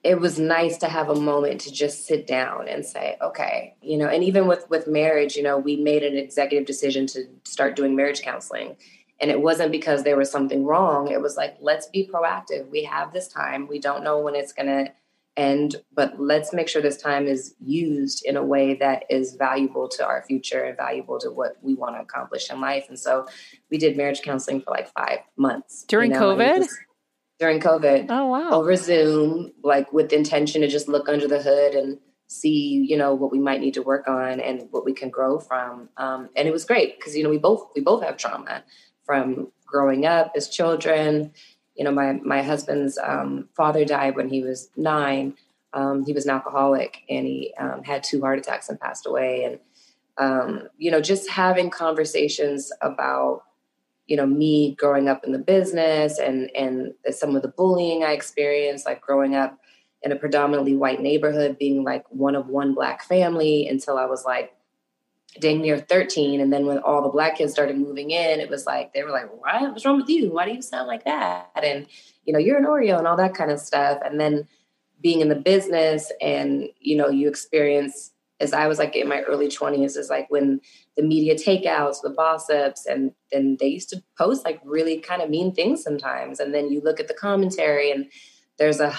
It was nice to have a moment to just sit down and say, okay, you know, and even with with marriage, you know, we made an executive decision to start doing marriage counseling. And it wasn't because there was something wrong. It was like, let's be proactive. We have this time. We don't know when it's going to end, but let's make sure this time is used in a way that is valuable to our future and valuable to what we want to accomplish in life. And so we did marriage counseling for like five months During you know, COVID? during COVID Oh, wow. over Zoom, like with the intention to just look under the hood and see, you know, what we might need to work on and what we can grow from. Um, and it was great because you know we both we both have trauma from growing up as children. You know, my my husband's um, father died when he was nine. Um, he was an alcoholic and he um, had two heart attacks and passed away. And um, you know, just having conversations about you know me growing up in the business and and some of the bullying I experienced, like growing up in a predominantly white neighborhood, being like one of one black family until I was like dang near 13. And then when all the black kids started moving in, it was like, they were like, why, What's wrong with you? Why do you sound like that? And, you know, you're an Oreo and all that kind of stuff. And then being in the business and, you know, you experience, as I was like in my early 20s, is like when the media takeouts, the Bossips, and then they used to post like really kind of mean things sometimes. And then you look at the commentary and there's a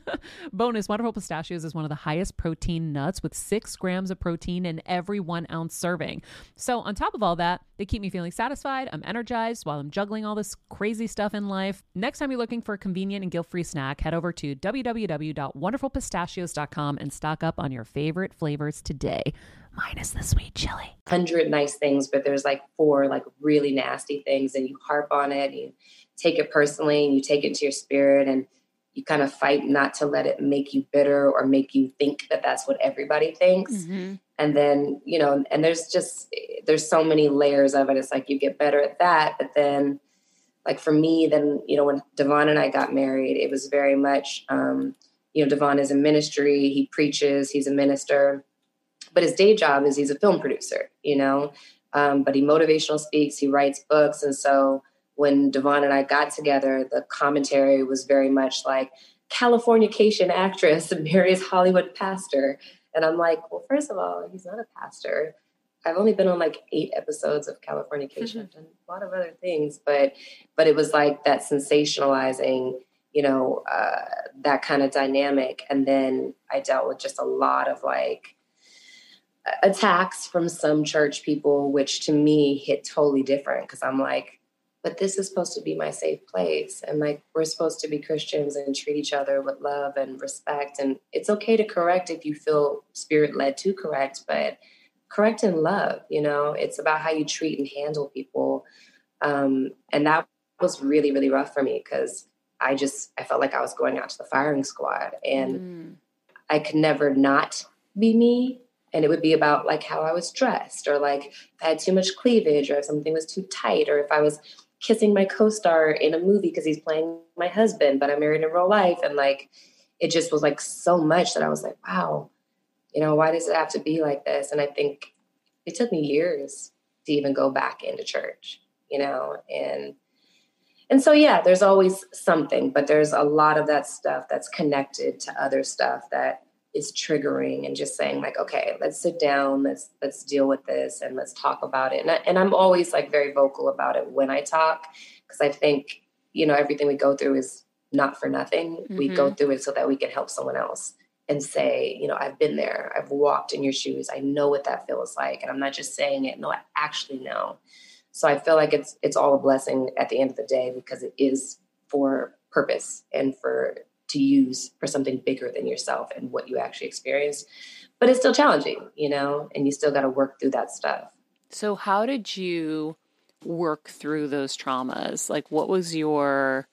(laughs) Bonus Wonderful Pistachios is one of the highest protein nuts with six grams of protein in every one ounce serving. So, on top of all that, they keep me feeling satisfied. I'm energized while I'm juggling all this crazy stuff in life. Next time you're looking for a convenient and guilt free snack, head over to www.wonderfulpistachios.com and stock up on your favorite flavors today minus the sweet chili. Hundred nice things, but there's like four like really nasty things, and you harp on it, you take it personally, and you take it to your spirit, and you kind of fight not to let it make you bitter or make you think that that's what everybody thinks. Mm-hmm. and then you know and there's just there's so many layers of it. It's like you get better at that but then like for me then you know when devon and i got married it was very much um you know devon is in ministry. He preaches. He's a minister. But his day job is he's a film producer you know? Um, but he motivational speaks. He writes books. And so when Devon and I got together, the commentary was very much like California Californication actress (laughs) marries Hollywood pastor. And I'm like, well, first of all, he's not a pastor. I've only been on like eight episodes of Californication (laughs) mm-hmm. and a lot of other things, but but it was like that sensationalizing, you know, uh, that kind of dynamic. And then I dealt with just a lot of like attacks from some church people, which to me hit totally different because I'm like, but this is supposed to be my safe place and like we're supposed to be christians and treat each other with love and respect and it's okay to correct if you feel spirit led to correct but correct in love you know it's about how you treat and handle people um, and that was really really rough for me because i just i felt like i was going out to the firing squad and mm. i could never not be me and it would be about like how I was dressed or like if I had too much cleavage or if something was too tight or if I was kissing my co-star in a movie because he's playing my husband, but I'm married in real life. And like, it just was like so much that I was like, wow, you know, why does it have to be like this? And I think it took me years to even go back into church, you know, and and so yeah, there's always something, but there's a lot of that stuff that's connected to other stuff that is triggering and just saying like okay let's sit down let's let's deal with this and let's talk about it. And, I, and i'm always like very vocal about it when i talk because i think you know everything we go through is not for nothing. Mm-hmm. we go mm-hmm. through it so that we can help someone else and say you know i've been there. I've walked in your shoes. I know what that feels like and i'm not just saying it. No i actually know. So i feel like it's it's all a blessing at the end of the day because it is for purpose and for to use for something bigger than yourself and what you actually experienced. But it's still challenging, you know, and you still got to work through that stuff. So, how did you work through those traumas? Like, what was your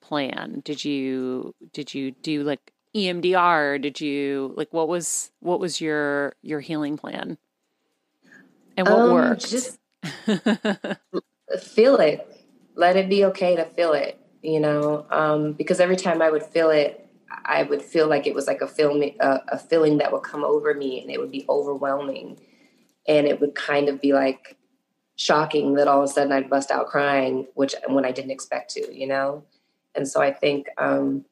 plan? Did you did you do like EMDR? Did you like what was what was your your healing plan? And what um, worked? Just (laughs) feel it. Let it be okay to feel it you know, um, because every time I would feel it, I would feel like it was like a film, a, a feeling that would come over me, and it would be overwhelming, and it would kind of be like shocking that all of a sudden I'd bust out crying, which when I didn't expect to, you know. And so I think um,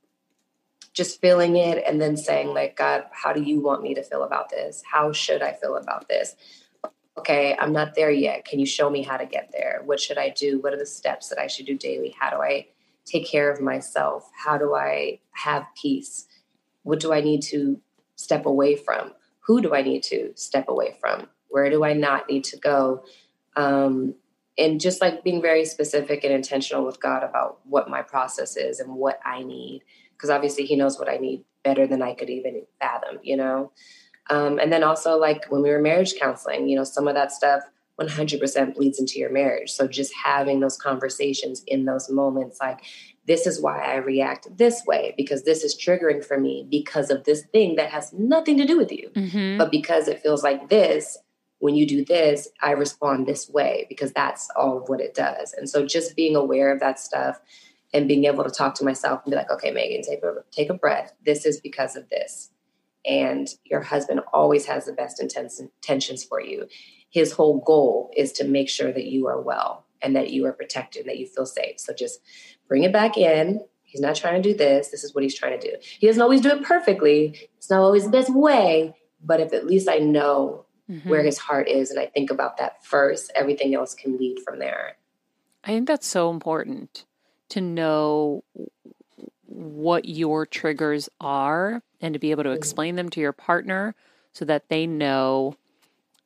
just feeling it and then saying like god how do you want me to feel about this? How should i feel about this? Okay i'm not there yet. Can you show me how to get there? What should i do? What are the steps that i should do daily? How do i take care of myself? How do i have peace? What do i need to step away from? Who do i need to step away from? Where do i not need to go? Um, and just like being very specific and intentional with god about what my process is and what i need because obviously he knows what I need better than I could even fathom, you know? Um, and then also, like when we were marriage counseling, you know, some of that stuff 100% bleeds into your marriage. So just having those conversations in those moments, like, this is why I react this way because this is triggering for me because of this thing that has nothing to do with you. Mm-hmm. But because it feels like this, when you do this, I respond this way because that's all of what it does. And so just being aware of that stuff and being able to talk to myself and be like, okay, Meagan, take a take a breath. This is because of this. And your husband always has the best intentions for you. His whole goal is to make sure that you are well and that you are protected, and that you feel safe. So just bring it back in. He's not trying to do this. This is what he's trying to do. He doesn't always do it perfectly. It's not always the best way, but if at least I know mm-hmm. where his heart is and I think about that first, everything else can lead from there. I think that's so important to know what your triggers are and to be able to mm-hmm. explain them to your partner so that they know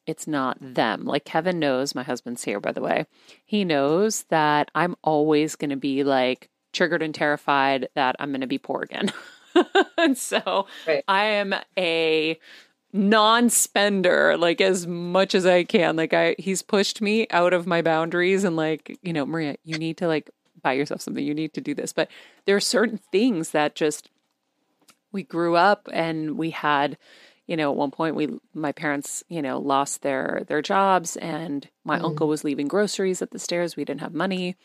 it's not them. Like Kevin knows, my husband's here, by the way. He knows that I'm always going to be like triggered and terrified that I'm going to be poor again. (laughs) and so right. I am a non-spender like as much as I can. Like I he's pushed me out of my boundaries and like, you know, Maria, you need to like buy yourself something. You need to do this. But there are certain things that just we grew up and we had you know at one point we my parents you know lost their their jobs and my mm. uncle was leaving groceries at the stairs we didn't have money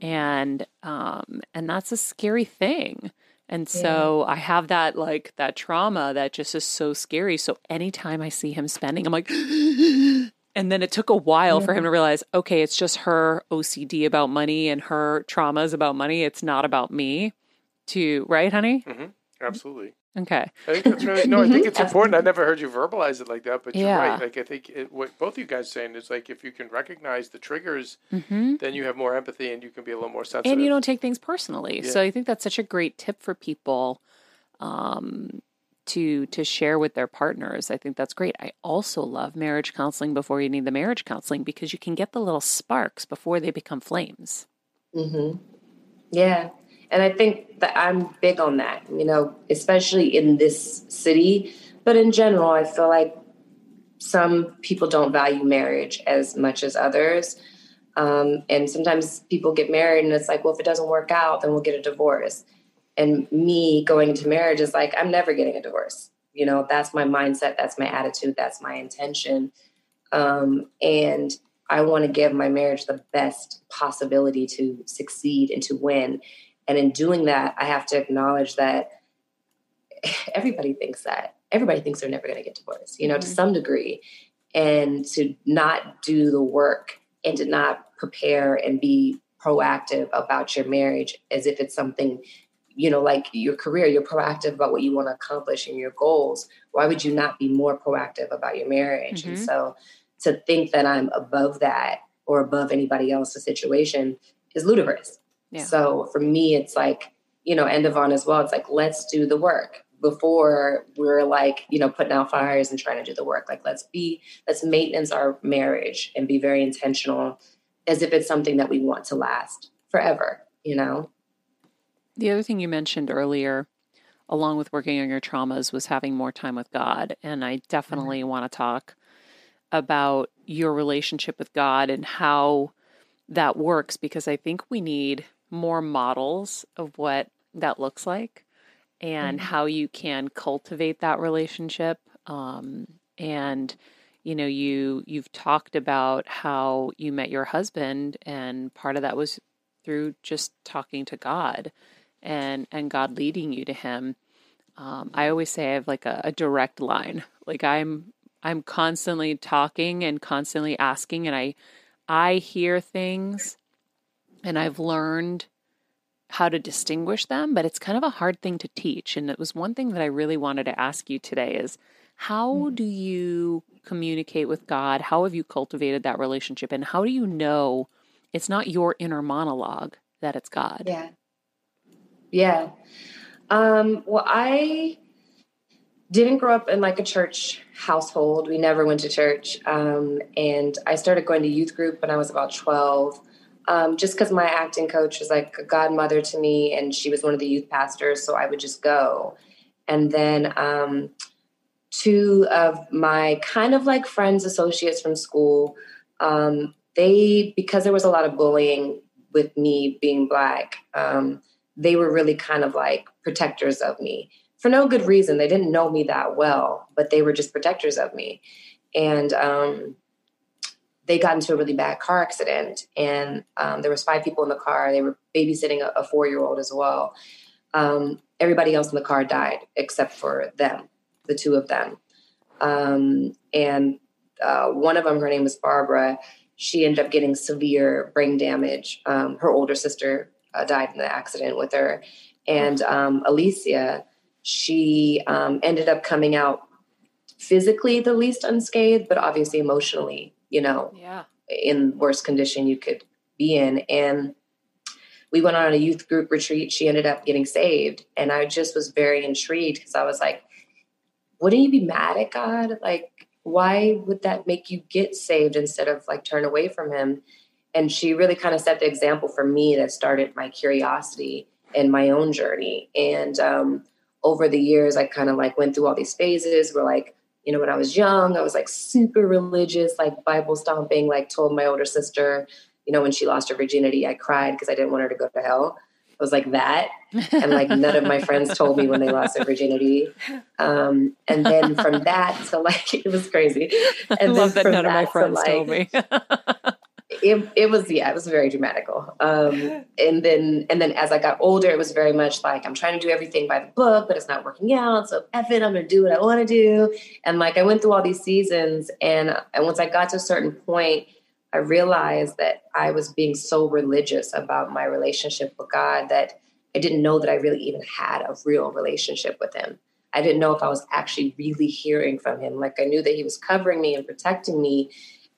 and um and that's a scary thing and so yeah. i have that like that trauma that just is so scary so anytime i see him spending i'm like (gasps) And then it took a while yeah. for him to realize, okay, it's just her OCD about money and her traumas about money. It's not about me. To right, honey? Mm-hmm. Absolutely. Okay. I think that's really no. I think it's important. I never heard you verbalize it like that, but you're yeah. right. Like I think it, what both you guys saying is like if you can recognize the triggers, mm-hmm. then you have more empathy and you can be a little more sensitive. And you don't take things personally. Yeah. So I think that's such a great tip for people. Um, to to share with their partners. I think that's great. I also love marriage counseling before you need the marriage counseling because you can get the little sparks before they become flames. Mm-hmm. Yeah, and I think that I'm big on that. You know, especially in this city, but in general, I feel like some people don't value marriage as much as others. Um, and sometimes people get married and it's like, well, if it doesn't work out, then we'll get a divorce and me going into marriage is like i'm never getting a divorce you know that's my mindset that's my attitude that's my intention um, and i want to give my marriage the best possibility to succeed and to win and in doing that i have to acknowledge that (laughs) everybody thinks that everybody thinks they're never going to get divorced you know mm-hmm. to some degree and to not do the work and to not prepare and be proactive about your marriage as if it's something you know, like your career, you're proactive about what you want to accomplish and your goals. Why would you not be more proactive about your marriage? Mm-hmm. And so to think that I'm above that or above anybody else's situation is ludicrous. Yeah. So for me, it's like, you know, end of on as well. It's like, let's do the work before we're like, you know, putting out fires and trying to do the work. Like, let's be, let's maintenance our marriage and be very intentional as if it's something that we want to last forever, you know? The other thing you mentioned earlier, along with working on your traumas, was having more time with God. And I definitely mm-hmm. want to talk about your relationship with God and how that works because I think we need more models of what that looks like and mm-hmm. how you can cultivate that relationship. Um, and you know, you you've talked about how you met your husband, and part of that was through just talking to God and and God leading you to Him. Um, I always say I have like a, a direct line. Like I'm I'm constantly talking and constantly asking, and I I hear things, and I've learned how to distinguish them, but it's kind of a hard thing to teach. And it was one thing that I really wanted to ask you today is how Mm. do you communicate with God? How have you cultivated that relationship? And how do you know it's not your inner monologue that it's God? Yeah. Yeah. Um, well, I didn't grow up in like a church household. We never went to church. Um, and I started going to youth group when I was about 12, um, just because my acting coach was like a godmother to me and she was one of the youth pastors. So I would just go. And then um, two of my kind of like friends, associates from school, um, they, because there was a lot of bullying with me being black, um, they were really kind of like protectors of me for no good reason. They didn't know me that well, but they were just protectors of me. And um, they got into a really bad car accident, and um, there was five people in the car. They were babysitting a, a four-year-old as well. Um, everybody else in the car died except for them, the two of them. Um, and uh, one of them, her name was Barbara. She ended up getting severe brain damage. Um, her older sister uh, died in the accident with her, and um, Alicia, she um, ended up coming out physically the least unscathed, but obviously emotionally, you know, Yeah. in worst condition you could be in. And we went on a youth group retreat. She ended up getting saved, and I just was very intrigued because I was like, "Wouldn't you be mad at God? Like, why would that make you get saved instead of like turn away from Him?" And she really kind of set the example for me that started my curiosity and my own journey. And um, over the years, I kind of like went through all these phases where like you know, when I was young, I was like super religious, like Bible stomping, like told my older sister, you know, when she lost her virginity, I cried because I didn't want her to go to hell. I was like that. And like none of my friends told me when they lost their virginity. Um, and then from that to like, (laughs) it was crazy. (laughs) I And love that none of my friends like, told me. (laughs) it, it was yeah it was very dramatical. Um (laughs) and then and then as i got older it was very much like i'm trying to do everything by the book but it's not working out. So F it i'm gonna do what i want to do. And like i went through all these seasons and and once i got to a certain point i realized that i was being so religious about my relationship with god that i didn't know that i really even had a real relationship with him. I didn't know if i was actually really hearing from him. Like i knew that he was covering me and protecting me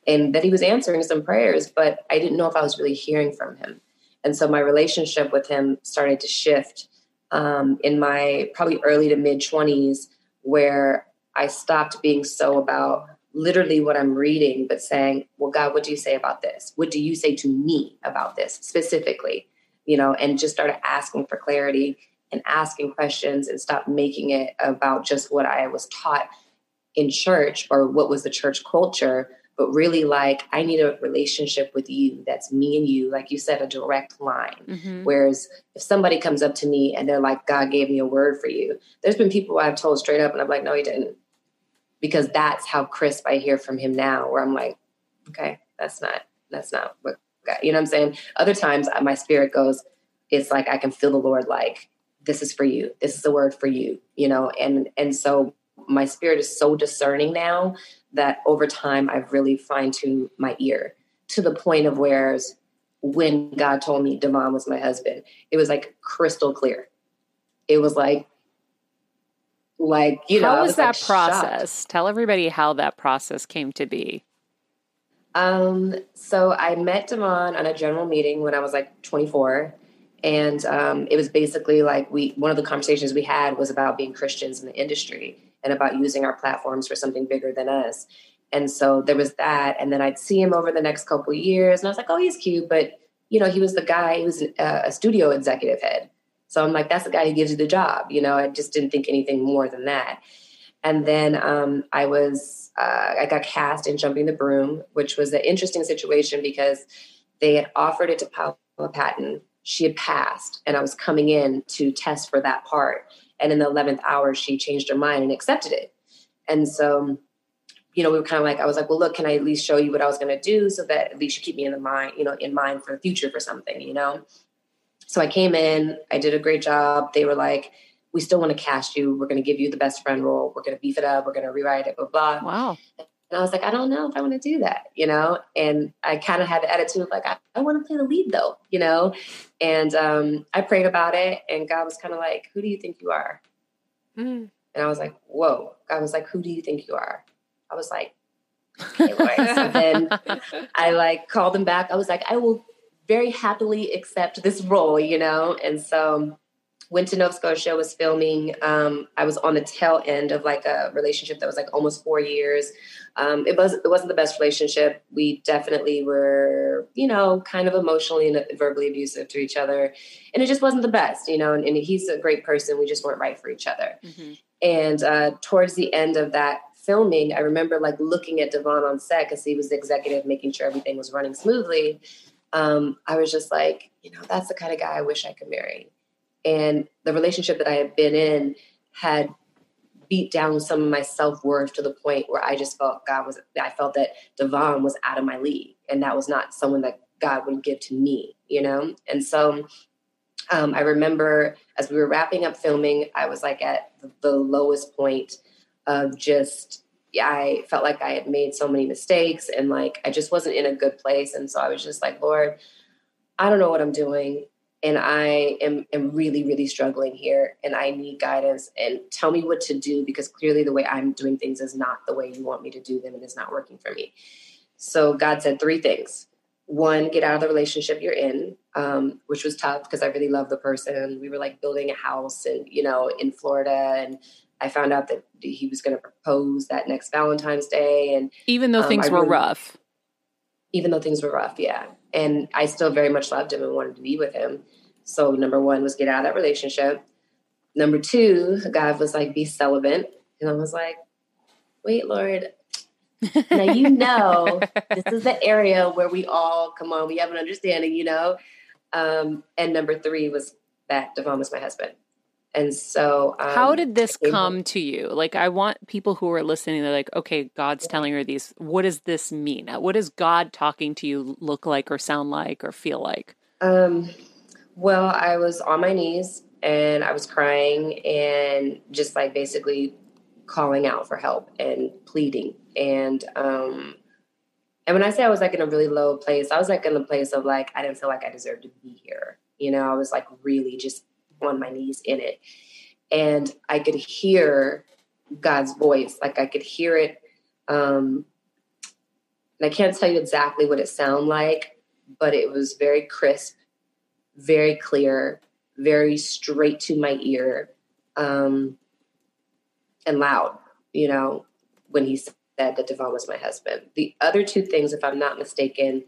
and that he was answering some prayers, but I didn't know if I was really hearing from him. And so my relationship with him started to shift um, in my probably early to mid 20s, where I stopped being so about literally what I'm reading, but saying, Well, God, what do you say about this? What do you say to me about this specifically? You know, and just started asking for clarity and asking questions and stop making it about just what I was taught in church or what was the church culture but really like I need a relationship with you that's me and you, like you said, a direct line. Mhm. Whereas if somebody comes up to me and they're like, God gave me a word for you, there's been people I've told straight up and I'm like, no, he didn't. Because that's how crisp I hear from him now, where I'm like, okay, that's not, that's not what, God, you know what I'm saying? Other times uh, my spirit goes, it's like I can feel the Lord like, this is for you. This is a word for you, you know? And, and so my spirit is so discerning now that over time I've really fine tuned my ear to the point of where when God told me Devon was my husband, it was like crystal clear. It was like, like you know, how was, was, that like, shocked. process? Tell everybody how that process came to be. Um, so I met Devon on a general meeting when I was like 24. And um, it was basically like we one of the conversations we had was about being Christians in the industry and about using our platforms for something bigger than us. And so there was that. And then I'd see him over the next couple years, and I was like, oh, he's cute, but you know, he was the guy. He was a, a studio executive head. So I'm like, that's the guy who gives you the job. You know, I just didn't think anything more than that. And then um, I was, uh, I got cast in Jumping the Broom, which was an interesting situation because they had offered it to Paula Patton. She had passed, and I was coming in to test for that part. And in the 11th hour, she changed her mind and accepted it. And so, you know, we were kind of like, I was like, well, look, can I at least show you what I was going to do so that at least you keep me in the mind, you know, in mind for the future for something, you know? So I came in, I did a great job. They were like, we still want to cast you. We're going to give you the best friend role. We're going to beef it up. We're going to rewrite it, blah, blah. Wow. And I was like, I don't know if I want to do that, you know? And I kind of had the attitude of like, I, I want to play the lead though, you know? And um, I prayed about it and God was kind of like, who do you think you are? Mm. And I was like, whoa. God was like, who do you think you are? I was like, okay, (laughs) Lord. so then I like called him back. I was like, I will very happily accept this role, you know? And so went to Nova Scotia, was filming. Um, I was on the tail end of like a relationship that was like almost four years. Um, it was it wasn't the best relationship. We definitely were, you know, kind of emotionally and verbally abusive to each other, and it just wasn't the best, you know. And, and he's a great person. We just weren't right for each other. And uh, towards the end of that filming, I remember like looking at Devon on set because he was the executive, making sure everything was running smoothly. Um, I was just like, you know, that's the kind of guy I wish I could marry. And the relationship that I had been in had beat down some of my self worth to the point where I just felt God was, I felt that Devon was out of my league. And that was not someone that God would give to me, you know? And so um, I remember as we were wrapping up filming, I was like at the, lowest point of just, I felt like I had made so many mistakes and like I just wasn't in a good place. And so I was just like, Lord, I don't know what I'm doing. And I am, am really, really struggling here. And I need guidance and tell me what to do because clearly the way I'm doing things is not the way you want me to do them and it's not working for me. So God said three things. One, get out of the relationship you're in, um, which was tough because I really love the person. We were like building a house and, you know, in Florida. And I found out that he was going to propose that next Valentine's Day. And Even though Um, things were rough. even though things were rough, yeah. And I still very much loved him and wanted to be with him. So number one was get out of that relationship. Number two, God was like, be celibate. And I was like, wait, Lord. now you (laughs) know this is the area where we all come on, we have an understanding, you know. Um, and number three was that Devon was my husband. And so um, How did this come to you? Like, I want people who are listening, they're like, okay, God's telling her these. What does this mean? What does God talking to you look like or sound like or feel like? Um, well, I was on my knees and I was crying and just like basically calling out for help and pleading. And um, and when I say I was like in a really low place, I was like in the place of like I didn't feel like I deserved to be here. You know, I was like really just on my knees in it, and I could hear God's voice. Like I could hear it. Um, and I can't tell you exactly what it sounded like, but it was very crisp, very clear, very straight to my ear, um, and loud, you know, when he said that Devon was my husband. The other two things, if I'm not mistaken,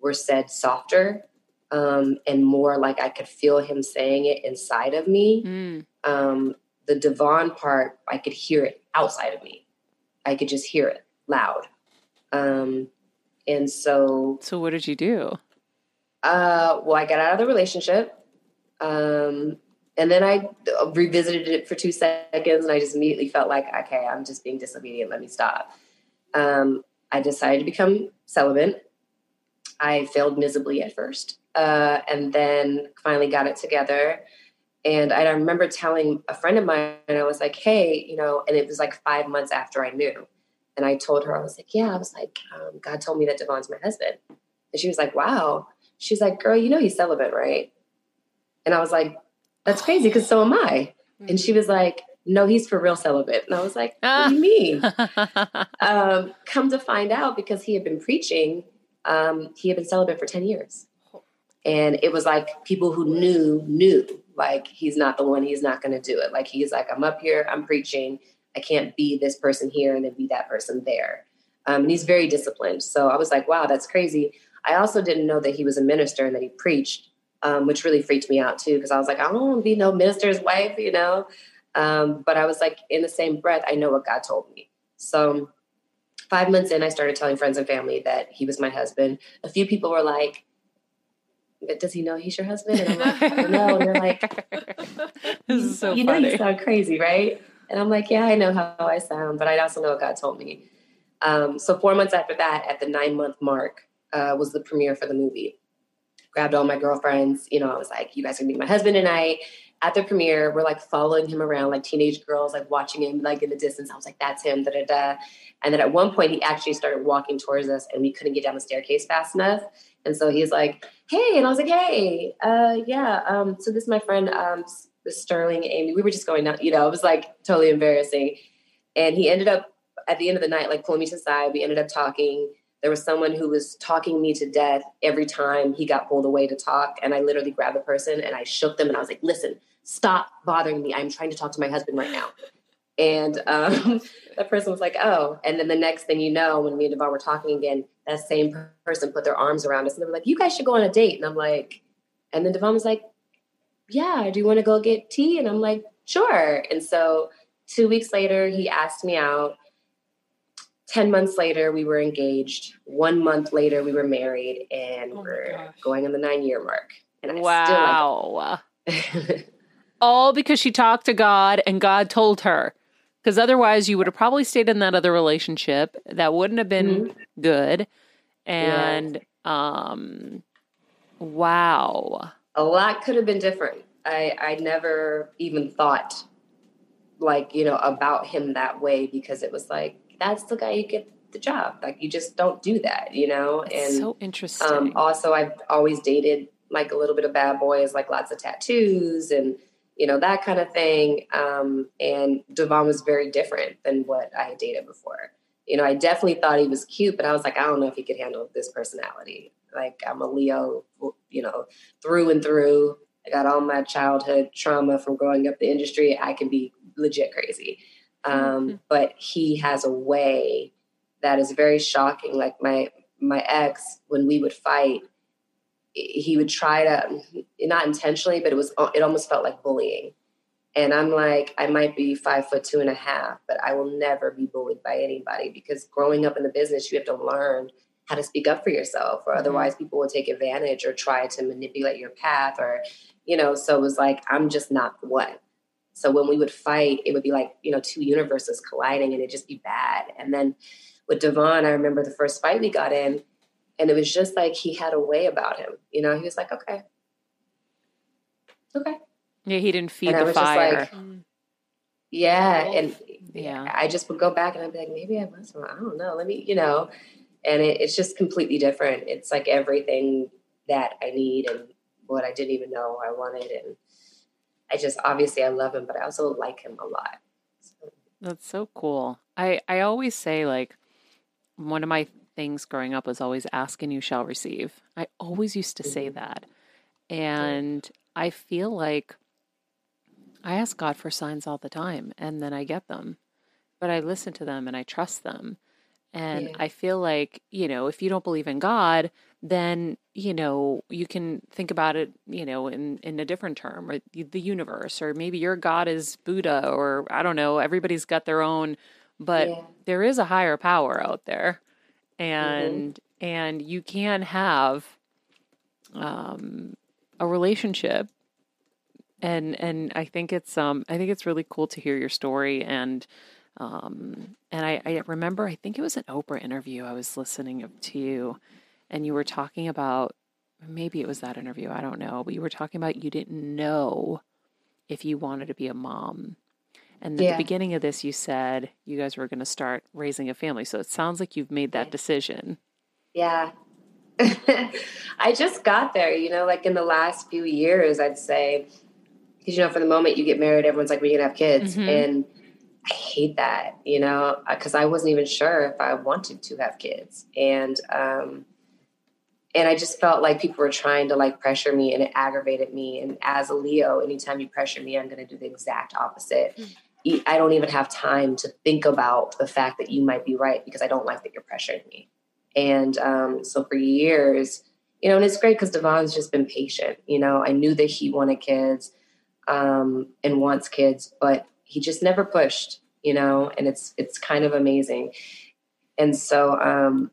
were said softer um, and more like I could feel him saying it inside of me. Mm. Um, the Devon part, I could hear it outside of me. I could just hear it loud. Um, and so So, what did you do? uh, well, I got out of the relationship. Um, and then I revisited it for two seconds and I just immediately felt like, okay, I'm just being disobedient. Let me stop. Um, I decided to become celibate. I failed miserably at first. Uh, and then finally got it together. And I remember telling a friend of mine, and I was like, hey, you know, and it was like five months after I knew. And I told her, I was like, yeah, I was like, um, God told me that Devon's my husband. And she was like, wow. She's like, girl, you know he's celibate, right? And I was like, that's crazy because so am I. And she was like, no, he's for real celibate. And I was like, what do you mean? (laughs) um, come to find out, because he had been preaching, um, he had been celibate for 10 years. And it was like people who knew, knew, like, he's not the one, he's not going to do it. Like, he's like, I'm up here, I'm preaching. I can't be this person here and then be that person there. Um, and he's very disciplined. So I was like, wow, that's crazy. I also didn't know that he was a minister and that he preached, um, which really freaked me out too, because I was like, I don't want to be no minister's wife, you know? Um, but I was like, in the same breath, I know what God told me. So five months in, I started telling friends and family that he was my husband. A few people were like, does he know he's your husband? And I'm like, I don't know. And they're like, (laughs) this is so you know you sound crazy, right? And I'm like, yeah, I know how I sound, but I also know what God told me. Um, so four months after that, at the nine month mark, uh, was the premiere for the movie. Grabbed all my girlfriends. You know, I was like, you guys are gonna be my husband tonight. at the premiere, we're like following him around, like teenage girls, like watching him like in the distance. I was like, that's him, da da da. And then at one point, he actually started walking towards us, and we couldn't get down the staircase fast enough. And so he's like, "Hey," and I was like, "Hey, uh, yeah." Um, so this is my friend, um, Sterling, Amy. We were just going down. You know, it was like totally embarrassing. And he ended up at the end of the night, like pulling me to the side. We ended up talking. There was someone who was talking me to death every time he got pulled away to talk, and I literally grabbed the person and I shook them and I was like, "Listen, stop bothering me. I'm trying to talk to my husband right now." And um, (laughs) that person was like, oh. And then the next thing you know, when me and Devon were talking again, that same person put their arms around us and they were like, you guys should go on a date. And I'm like, and then Devon was like, yeah, do you want to go get tea? And I'm like, sure. And so two weeks later, he asked me out. 10 months later, we were engaged. One month later, we were married and oh we're going on the nine year mark. And I wow. still (laughs) All because she talked to God and God told her because otherwise you would have probably stayed in that other relationship. That wouldn't have been mm-hmm. good. And um wow. A lot could have been different. I i never even thought like you know about him that way because it was like that's the guy you get the job. Like you just don't do that you know? And so interesting. um, also i've always dated like a little bit of bad boys like lots of tattoos and you know, that kind of thing. Um, and Devon was very different than what I had dated before. You know, I definitely thought he was cute, but I was like, I don't know if he could handle this personality. Like, I'm a Leo, you know, through and through. I got all my childhood trauma from growing up the industry. I can be legit crazy. Um, mm-hmm. But he has a way that is very shocking. Like my my ex, when we would fight, he would try to not intentionally but it was it almost felt like bullying. And i'm like i might be five foot two and a half but i will never be bullied by anybody because growing up in the business you have to learn how to speak up for yourself or mm-hmm. otherwise people will take advantage or try to manipulate your path or you know so it was like i'm just not the one. So when we would fight it would be like you know two universes colliding and it'd just be bad. And then with devon i remember the first fight we got in and it was just like he had a way about him. You know, he was like, okay. Okay. Yeah, he didn't feed and the fire. Like, yeah. And yeah, I just would go back and I'd be like, maybe I was wrong. I don't know. Let me, you know, and it, it's just completely different. It's like everything that I need and what I didn't even know I wanted. And I just, obviously I love him, but I also like him a lot. So. That's so cool. I, I always say like one of my things growing up was always ask and you shall receive. I always used to say mm-hmm. that. And I feel like I ask God for signs all the time and then I get them. But I listen to them and I trust them. And yeah. I feel like, you know, if you don't believe in God, then, you know, you can think about it, you know, in, in a different term or the universe, or maybe your God is Buddha, or I don't know, everybody's got their own, but yeah. there is a higher power out there. Mm-hmm. and mm-hmm. and you can have um, a relationship and and I think it's um I think it's really cool to hear your story and um and I, I remember I think it was an Oprah interview I was listening to you and you were talking about maybe it was that interview I don't know but you were talking about you didn't know if you wanted to be a mom and at yeah. the beginning of this, you said you guys were going to start raising a family. So it sounds like you've made that decision. Yeah. (laughs) I just got there, you know, like in the last few years, I'd say, because, you know, for the moment you get married, everyone's like, we're going to have kids. Mm-hmm. And I hate that, you know, because I wasn't even sure if I wanted to have kids. And, um, and I just felt like people were trying to like pressure me and it aggravated me. And as a Leo, anytime you pressure me, I'm going to do the exact opposite. Mm-hmm I don't even have time to think about the fact that you might be right because I don't like that you're pressuring me. And um, so for years, you know, and it's great because Devon's just been patient. You know, I knew that he wanted kids um, and wants kids, but he just never pushed. You know, and it's it's kind of amazing. And so, um,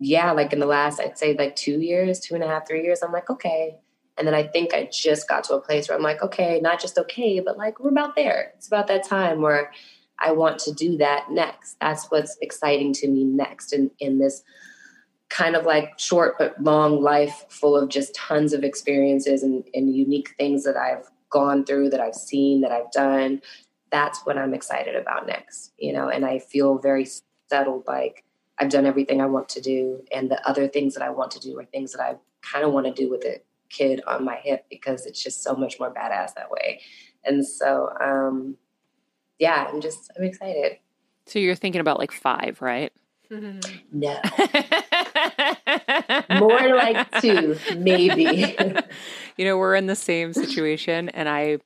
yeah, like in the last, I'd say like two years, two and a half, three years, I'm like, okay, and then I think I just got to a place where I'm like, okay, not just okay, but like we're about there. It's about that time where I want to do that next. That's what's exciting to me next in, in this kind of like short but long life full of just tons of experiences and, and unique things that I've gone through, that I've seen, that I've done, that's what I'm excited about next, you know, and I feel very settled like I've done everything I want to do. And the other things that I want to do are things that I kind of want to do with a kid on my hip because it's just so much more badass that way. And so, um, yeah, I'm just, I'm excited. So you're thinking about like five, right? (laughs) No. (laughs) More like two, maybe. (laughs) you know, we're in the same situation and I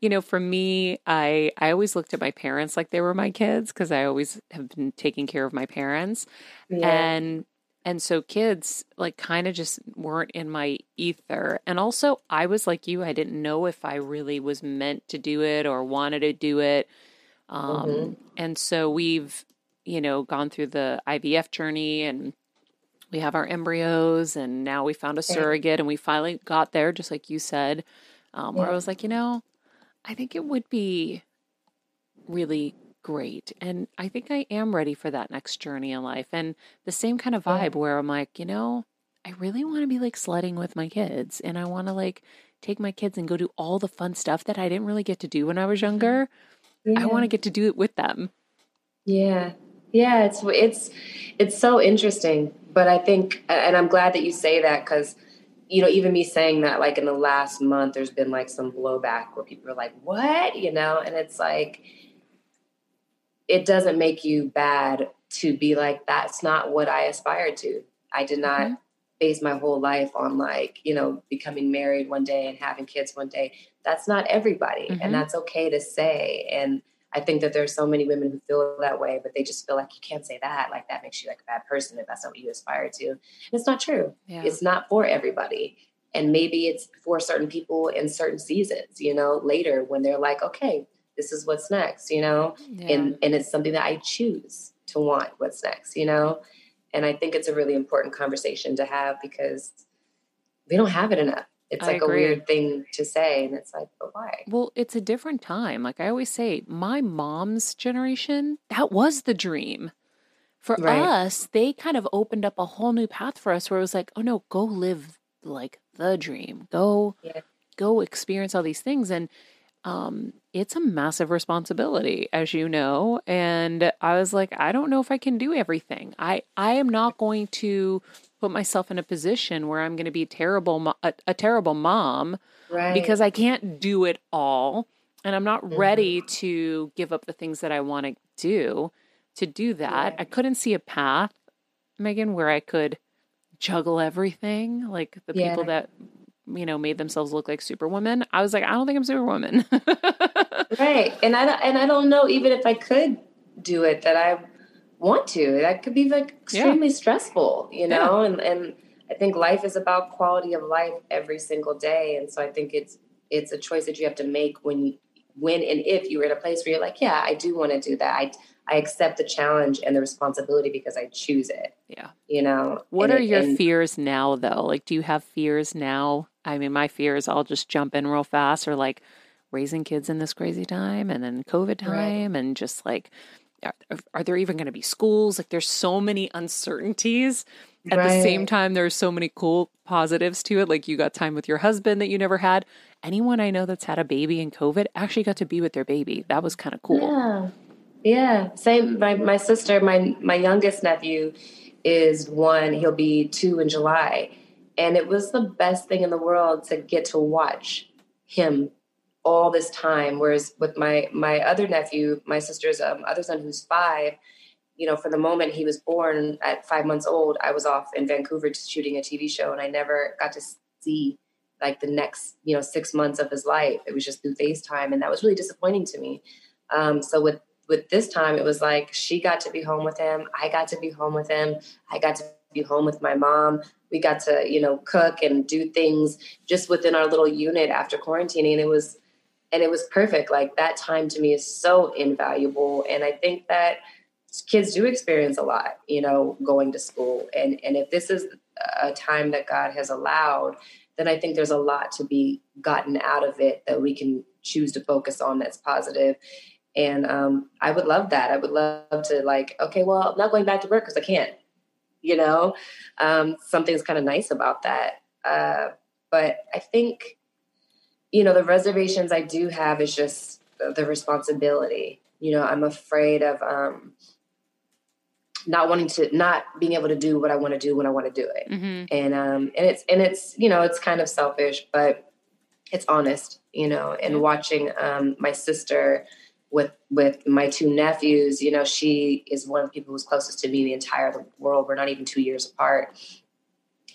you know, for me, I I always looked at my parents like they were my kids because I always have been taking care of my parents. Yeah. And and so kids like kind of just weren't in my ether. And also I was like you, I didn't know if I really was meant to do it or wanted to do it. Um mm-hmm. and so we've, you know, gone through the IVF journey and we have our embryos and now we found a surrogate and we finally got there just like you said. Um, yeah. where I was like, you know, I think it would be really great. And I think I am ready for that next journey in life. And the same kind of vibe where I'm like, you know, I really want to be like sledding with my kids and I want to like take my kids and go do all the fun stuff that I didn't really get to do when I was mm-hmm. younger. Yeah. I want to get to do it with them. Yeah. Yeah, it's it's it's so interesting, but I think and I'm glad that you say that cuz you know, even me saying that, like in the last month, there's been like some blowback where people are like, what? You know, and it's like, it doesn't make you bad to be like, that's not what I aspired to. I did not mm-hmm. base my whole life on like, you know, becoming married one day and having kids one day. That's not everybody. Mm-hmm. And that's okay to say. And I think that there's so many women who feel that way, but they just feel like you can't say that. Like that makes you like a bad person if that's not what you aspire to. And it's not true. Yeah. It's not for everybody. And maybe it's for certain people in certain seasons, you know, later when they're like, okay, this is what's next, you know? Yeah. And and it's something that I choose to want what's next, you know? And I think it's a really important conversation to have because we don't have it enough it's like a weird thing to say and it's like but why well it's a different time like i always say my mom's generation that was the dream for right. us they kind of opened up a whole new path for us where it was like oh no go live like the dream go yeah. go experience all these things and um it's a massive responsibility as you know and i was like i don't know if i can do everything i i am not going to put myself in a position where I'm going to be terrible a, a, terrible mom right. because I can't do it all and I'm not mm-hmm. ready to give up the things that I want to do to do that. I couldn't see a path, Meagan, where I could juggle everything like the yeah. people that you know made themselves look like superwoman. I was like, I don't think I'm superwoman. (laughs) right. And I and I don't know even if I could do it that I want to. That could be like extremely yeah. stressful, you know, yeah. and and I think life is about quality of life every single day. And so I think it's it's a choice that you have to make when you when and if you were in a place where you're like, yeah, I do want to do that. I I accept the challenge and the responsibility because I choose it. Yeah. You know. What are it, your and, fears now though? Like do you have fears now? I mean, my fears I'll just jump in real fast or like raising kids in this crazy time and then COVID time right. and just like are, are there even going to be schools? Like there's so many uncertainties. At right. the same time, there's so many cool positives to it. Like you got time with your husband that you never had. Anyone I know that's had a baby in COVID actually got to be with their baby. That was kind of cool. Yeah. Yeah. Same. My, my sister, my, my youngest nephew is one, he'll be two in July. And it was the best thing in the world to get to watch him all this time. Whereas with my my other nephew, my sister's um, other son, who's five, you know, from the moment he was born at five months old, I was off in Vancouver shooting a TV show, and I never got to see like the next you know six months of his life. It was just through FaceTime, and that was really disappointing to me. Um, so with with this time, it was like she got to be home with him, I got to be home with him, I got to be home with my mom. We got to you know cook and do things just within our little unit after quarantining. And it was and it was perfect. Like that time to me is so invaluable. And I think that kids do experience a lot, you know, going to school. And and if this is a time that God has allowed, then I think there's a lot to be gotten out of it that we can choose to focus on that's positive. And um, I would love that. I would love to like, okay, well, I'm not going back to work because I can't. You know, um, something's kind of nice about that. Uh, but I think you know, the reservations I do have is just the responsibility. You know, I'm afraid of um, not wanting to, not being able to do what I want to do when I want to do it. Mm-hmm. And um, and it's and it's you know, it's kind of selfish, but it's honest. You know, and watching um, my sister with with my two nephews, you know, she is one of the people who's closest to me the entire world. We're not even two years apart.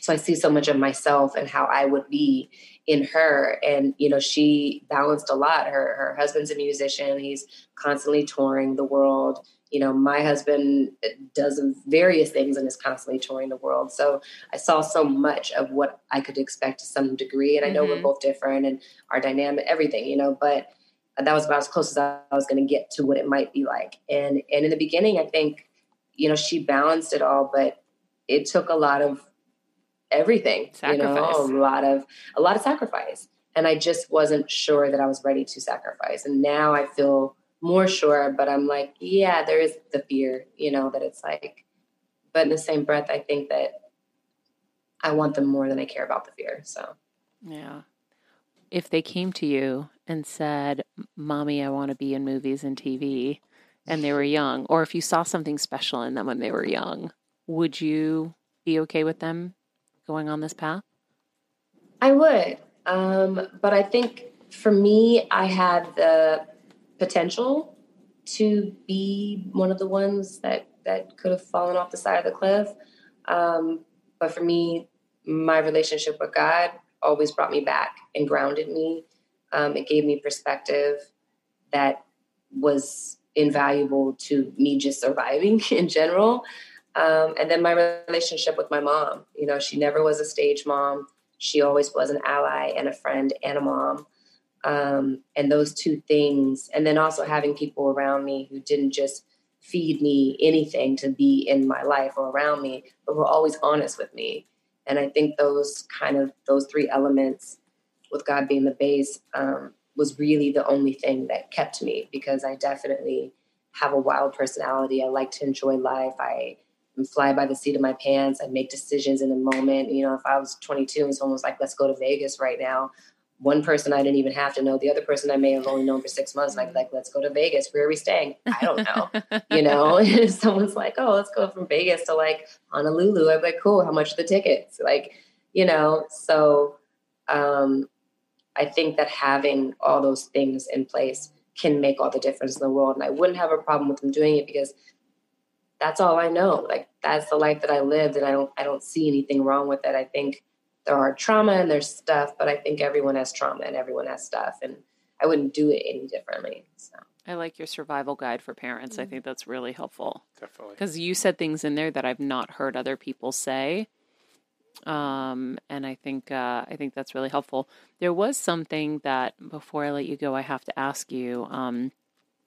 So I see so much of myself and how I would be in her. And, you know, she balanced a lot. Her her husband's a musician. He's constantly touring the world. You know, my husband does various things and is constantly touring the world. So I saw so much of what I could expect to some degree. And I know Mhm. we're both different and our dynamic, everything, you know, but that was about as close as I was going to get to what it might be like. And and in the beginning, I think, you know, she balanced it all, but it took a lot of everything, you know, Sacrifice. a lot of a lot of sacrifice. And I just wasn't sure that I was ready to sacrifice. And now I feel more sure, but I'm like, yeah, there is the fear, you know, that it's like, but in the same breath, I think that I want them more than I care about the fear. So Yeah. If they came to you and said, Mommy, I want to be in movies and TV, and they were young, or if you saw something special in them when they were young, would you be okay with them going on this path? I would. Um, but I think for me, I had the potential to be one of the ones that, that could have fallen off the side of the cliff. Um, but for me, my relationship with God always brought me back and grounded me. Um, it gave me perspective that was invaluable to me just surviving (laughs) in general. Um, and then my relationship with my mom, you know, she never was a stage mom. She always was an ally and a friend and a mom. Um, and those two things, and then also having people around me who didn't just feed me anything to be in my life or around me, but were always honest with me. And I think those kind of those three elements, with God being the base, um, was really the only thing that kept me because I definitely have a wild personality. I like to enjoy life. I fly by the seat of my pants. I make decisions in the moment. You know, if I was 22 and someone was like, "Let's go to Vegas right now," one person I didn't even have to know. The other person I may have only known for six months. And I'd be like, "Let's go to Vegas. Where are we staying? I don't know." (laughs) you know, (laughs) and if someone's like, "Oh, let's go from Vegas to like Honolulu," I'd be like, "Cool. How much are the tickets?" Like, you know, so um, I think that having all those things in place can make all the difference in the world. And I wouldn't have a problem with them doing it because that's all I know. Like that's the life that I lived and I don't I don't see anything wrong with it. I think there are trauma and there's stuff, but I think everyone has trauma and everyone has stuff and I wouldn't do it any differently. So I like your survival guide for parents. Mm-hmm. I think that's really helpful Definitely. because you said things in there that I've not heard other people say. Um, and I think uh, I think that's really helpful. There was something that before I let you go, I have to ask you. Um,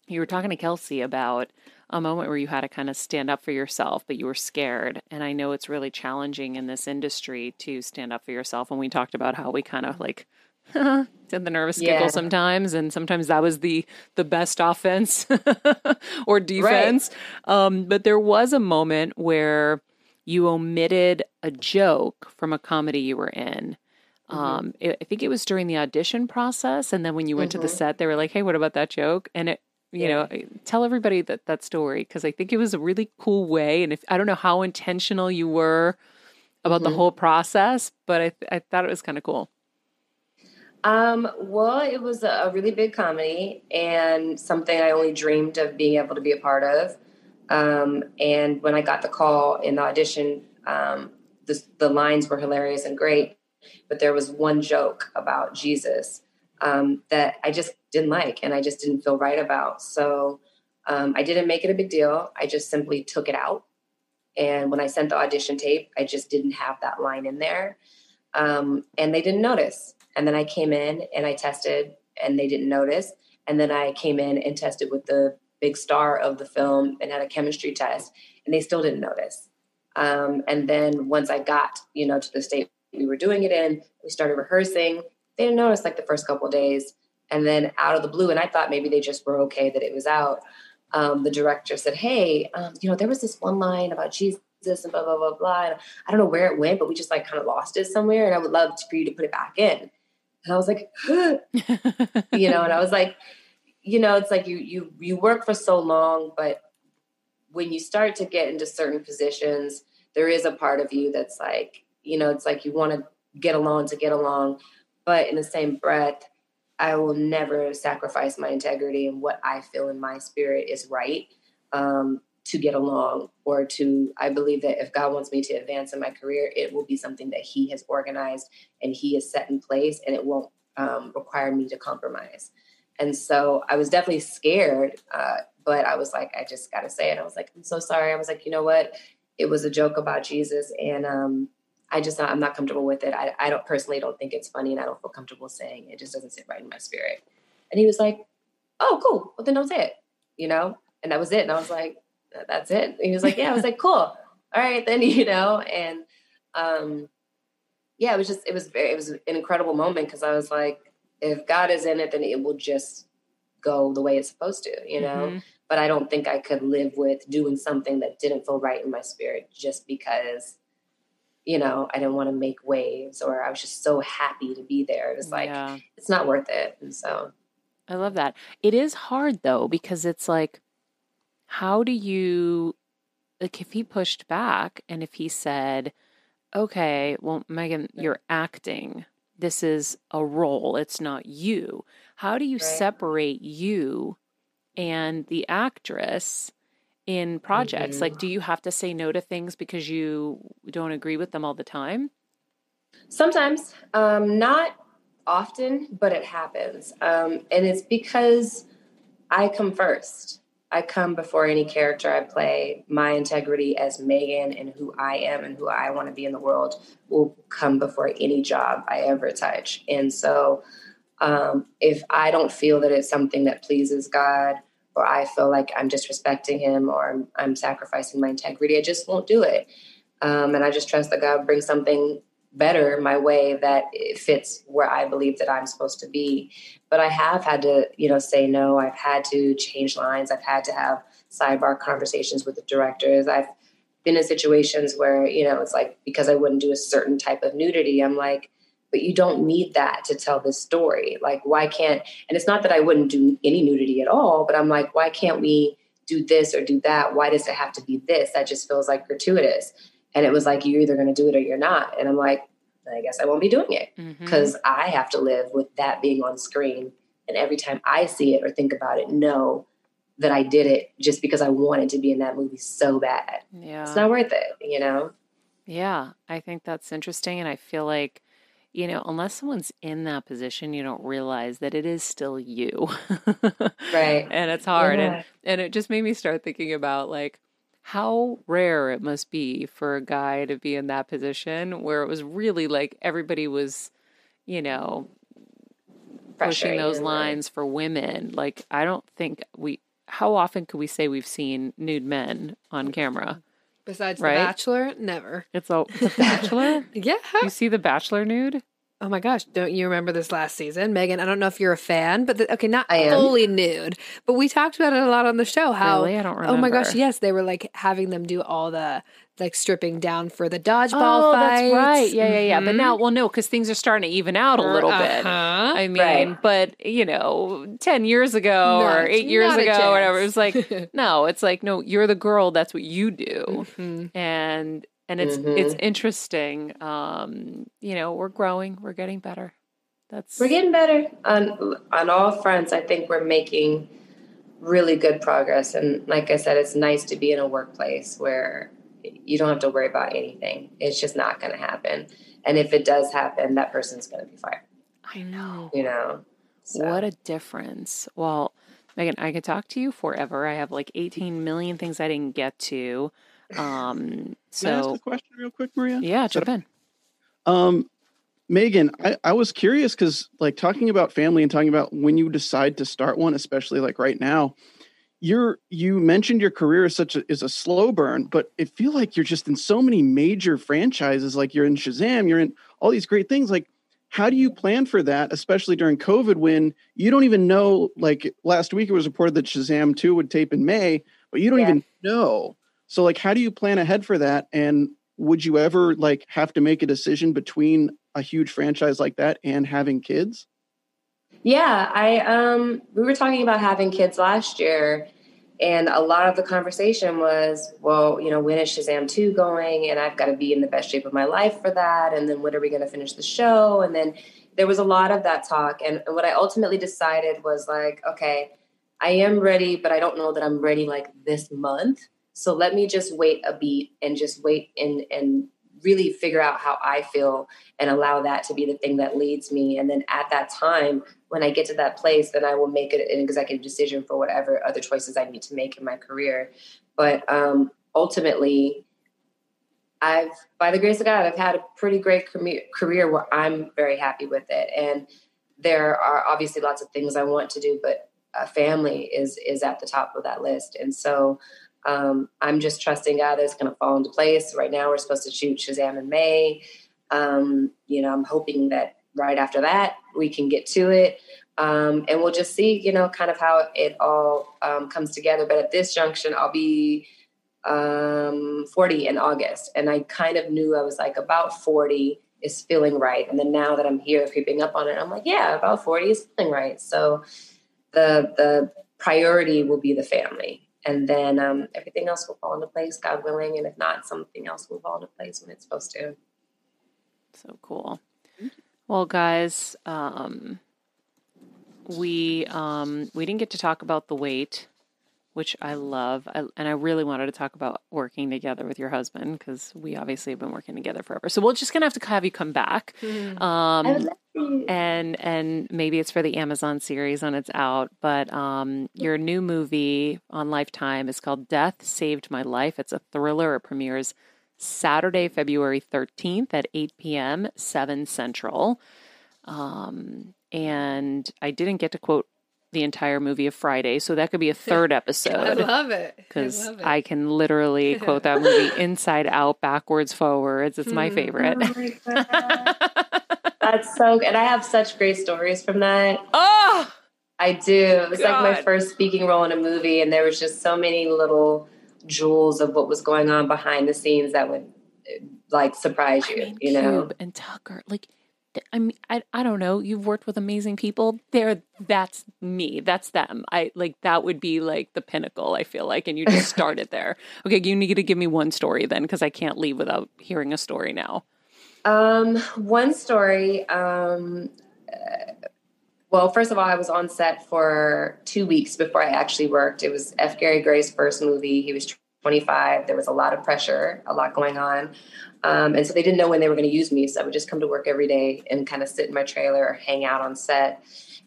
you were talking to Kelsey about a moment where you had to kind of stand up for yourself, but you were scared. And I know it's really challenging in this industry to stand up for yourself. And we talked about how we kind of like (laughs) did the nervous Yeah. giggle sometimes, and sometimes that was the the best offense (laughs) or defense. Um, but there was a moment where you omitted a joke from a comedy you were in. Um, it, I think it was during the audition process, and then when you went to the Mhm. set, they were like, "Hey, what about that joke?" And it, you know, tell everybody that that story because I think it was a really cool way. And if I don't know how intentional you were about the Mhm. whole process, but I I thought it was kind of cool. Um, well, it was a a really big comedy and something I only dreamed of being able to be a part of. Um, and when I got the call in the audition, um, the, the lines were hilarious and great, but there was one joke about Jesus um, that I just didn't like and I just didn't feel right about. So um, I didn't make it a big deal. I just simply took it out. And when I sent the audition tape, I just didn't have that line in there. Um, and they didn't notice. And then I came in and I tested and they didn't notice. And then I came in and tested with the big star of the film and had a chemistry test and they still didn't notice. Um, and then once I got, you know, to the state we were doing it in, we started rehearsing. They didn't notice like the first couple days. And then out of the blue, and I thought maybe they just were okay that it was out. Um, the director said, Hey, um, you know, there was this one line about Jesus and blah, blah, blah, blah. And I don't know where it went, but we just like kind of lost it somewhere. And I would love for you to put it back in. And I was like, (gasps) (laughs) you know, and I was like, you know, it's like you you you work for so long, but when you start to get into certain positions, there is a part of you that's like, you know, it's like you want to get along to get along, but in the same breath, I will never sacrifice my integrity and what I feel in my spirit is right um, to get along or to. I believe that if God wants me to advance in my career, it will be something that He has organized and He has set in place, and it won't um, require me to compromise. And so I was definitely scared, uh, but I was like, I just got to say it. I was like, I'm so sorry. I was like, you know what? It was a joke about Jesus, and um, I just not, I'm not comfortable with it. I, I don't personally don't think it's funny, and I don't feel comfortable saying it. it. Just doesn't sit right in my spirit. And he was like, "Oh, cool. Well, then don't say it." You know, and that was it. And I was like, "That's it." And he was like, "Yeah." I was like, "Cool. All right, then." (laughs) You know, and um, yeah, it was just it was very it was an incredible moment because I was like, if God is in it, then it will just go the way it's supposed to. You know. Mm-hmm. But I don't think I could live with doing something that didn't feel right in my spirit just because you know, I didn't want to make waves or I was just so happy to be there. It was like, yeah. it's not worth it. And so I love that. It is hard though, because it's like, how do you, like, if he pushed back and if he said, okay, well, Meagan, you're acting, this is a role, it's not you. How do you right. separate you and the actress? In projects? Mm-hmm. Like, do you have to say no to things because you don't agree with them all the time? Sometimes, um, not often, but it happens. Um, and it's because I come first. I come before any character I play. My integrity as Meagan and who I am and who I want to be in the world will come before any job I ever touch. And so, um, if I don't feel that it's something that pleases God, or I feel like I'm disrespecting him or I'm, I'm sacrificing my integrity, I just won't do it. Um, and I just trust that God brings something better my way that it fits where I believe that I'm supposed to be. But I have had to, you know, say no. I've had to change lines. I've had to have sidebar conversations with the directors. I've been in situations where, you know, it's like because I wouldn't do a certain type of nudity, I'm like, but you don't need that to tell this story. Like, why can't, and it's not that I wouldn't do any nudity at all, but I'm like, why can't we do this or do that? Why does it have to be this? That just feels like gratuitous. And it was like, you're either going to do it or you're not. And I'm like, I guess I won't be doing it because mm-hmm. I have to live with that being on screen. And every time I see it or think about it, know that I did it just because I wanted to be in that movie so bad. Yeah. It's not worth it, you know? Yeah. I think that's interesting. And I feel like you know, unless someone's in that position, you don't realize that it is still you. right. (laughs) And it's hard. Yeah. And and it just made me start thinking about like how rare it must be for a guy to be in that position where it was really like everybody was, you know, pushing those lines for women. Like I don't think we how often could we say we've seen nude men on camera? Besides right? The Bachelor, never. It's a, it's a Bachelor? yeah. You see The Bachelor nude? Oh my gosh, don't you remember this last season? Meagan, I don't know if you're a fan, but the, okay, not fully nude, but we talked about it a lot on the show. How, really? I don't remember. Oh my gosh, yes, they were like having them do all the like stripping down for the dodgeball oh, fights. that's right. Yeah, yeah, yeah. Mm-hmm. But now, well, no, because things are starting to even out a little uh-huh. bit. I mean, right. but you know, ten years ago or eight years ago, or whatever, it was like, (laughs) no, it's like, no, you're the girl. That's what you do, mm-hmm. and and it's mm-hmm. it's interesting. Um, you know, we're growing, we're getting better. That's we're getting better on on all fronts. I think we're making really good progress, and like I said, it's nice to be in a workplace where you don't have to worry about anything. It's just not going to happen, and if it does happen, that person's going to be fired. I know. You know. So. What a difference. Well, Meagan, I could talk to you forever. I have like 18 million things I didn't get to. Um, so, Can I ask a question real quick, Maria? Yeah, jump in. Um, Meagan, I, I was curious because, like, talking about family and talking about when you decide to start one, especially like right now, you're you mentioned your career is such a is a slow burn, but it feel like you're just in so many major franchises. Like you're in Shazam, you're in all these great things. Like, how do you plan for that, especially during COVID when you don't even know? Like last week, it was reported that Shazam two would tape in May, but you don't yeah. even know. So like how do you plan ahead for that and would you ever like have to make a decision between a huge franchise like that and having kids? Yeah, I um we were talking about having kids last year and a lot of the conversation was, well, you know, when is Shazam 2 going? And I've got to be in the best shape of my life for that. And then when are we going to finish the show? And then there was a lot of that talk. And, and what I ultimately decided was like, okay, I am ready, but I don't know that I'm ready like this month. So let me just wait a beat and just wait and and really figure out how I feel and allow that to be the thing that leads me. And then at that time, when I get to that place, then I will make an executive decision for whatever other choices I need to make in my career. But um, ultimately, I've, by the grace of God, I've had a pretty great career where I'm very happy with it. And there are obviously lots of things I want to do, but a family is is at the top of that list. And so um, I'm just trusting God that it's going to fall into place. Right now, we're supposed to shoot Shazam in May. Um, you know, I'm hoping that right after that we can get to it, um, and we'll just see, you know, kind of how it all um, comes together. But at this junction, I'll be um, 40 in August, and I kind of knew I was like about 40 is feeling right. And then now that I'm here, creeping up on it, I'm like, yeah, about 40 is feeling right. So the the priority will be the family and then um, everything else will fall into place, God willing. And if not, something else will fall into place when it's supposed to. So cool. Well, guys, um, we um, we didn't get to talk about the wait which I love. I, and I really wanted to talk about working together with your husband because we obviously have been working together forever. So we're just gonna have to have you come back, mm. um, and and maybe it's for the Amazon series when it's out. But um, your new movie on Lifetime is called Death Saved My Life. It's a thriller. It premieres Saturday, February thirteenth at eight p.m. seven Central. Um, and I didn't get to quote the entire movie of Friday. So that could be a (laughs) third episode. I love it. Because I, I, can literally (laughs) quote that movie inside out, backwards, forwards. It's my hmm. favorite. Oh my (laughs) That's so good. I have such great stories from that. Oh, I do. It was God. like my first speaking role in a movie, and there was just so many little jewels of what was going on behind the scenes that would like surprise you, I mean, you know. Cube and Tucker, like I mean, I, I don't know. You've worked with amazing people. There, that's me. That's them. I like that would be like the pinnacle. I feel like, and you just (laughs) started there. Okay, you need to give me one story then, because I can't leave without hearing a story now. Um, one story. Um, uh, well, first of all, I was on set for two weeks before I actually worked. It was F. Gary Gray's first movie. He was 25. There was a lot of pressure, a lot going on. Um, and so they didn't know when they were going to use me. So I would just come to work every day and kind of sit in my trailer or hang out on set.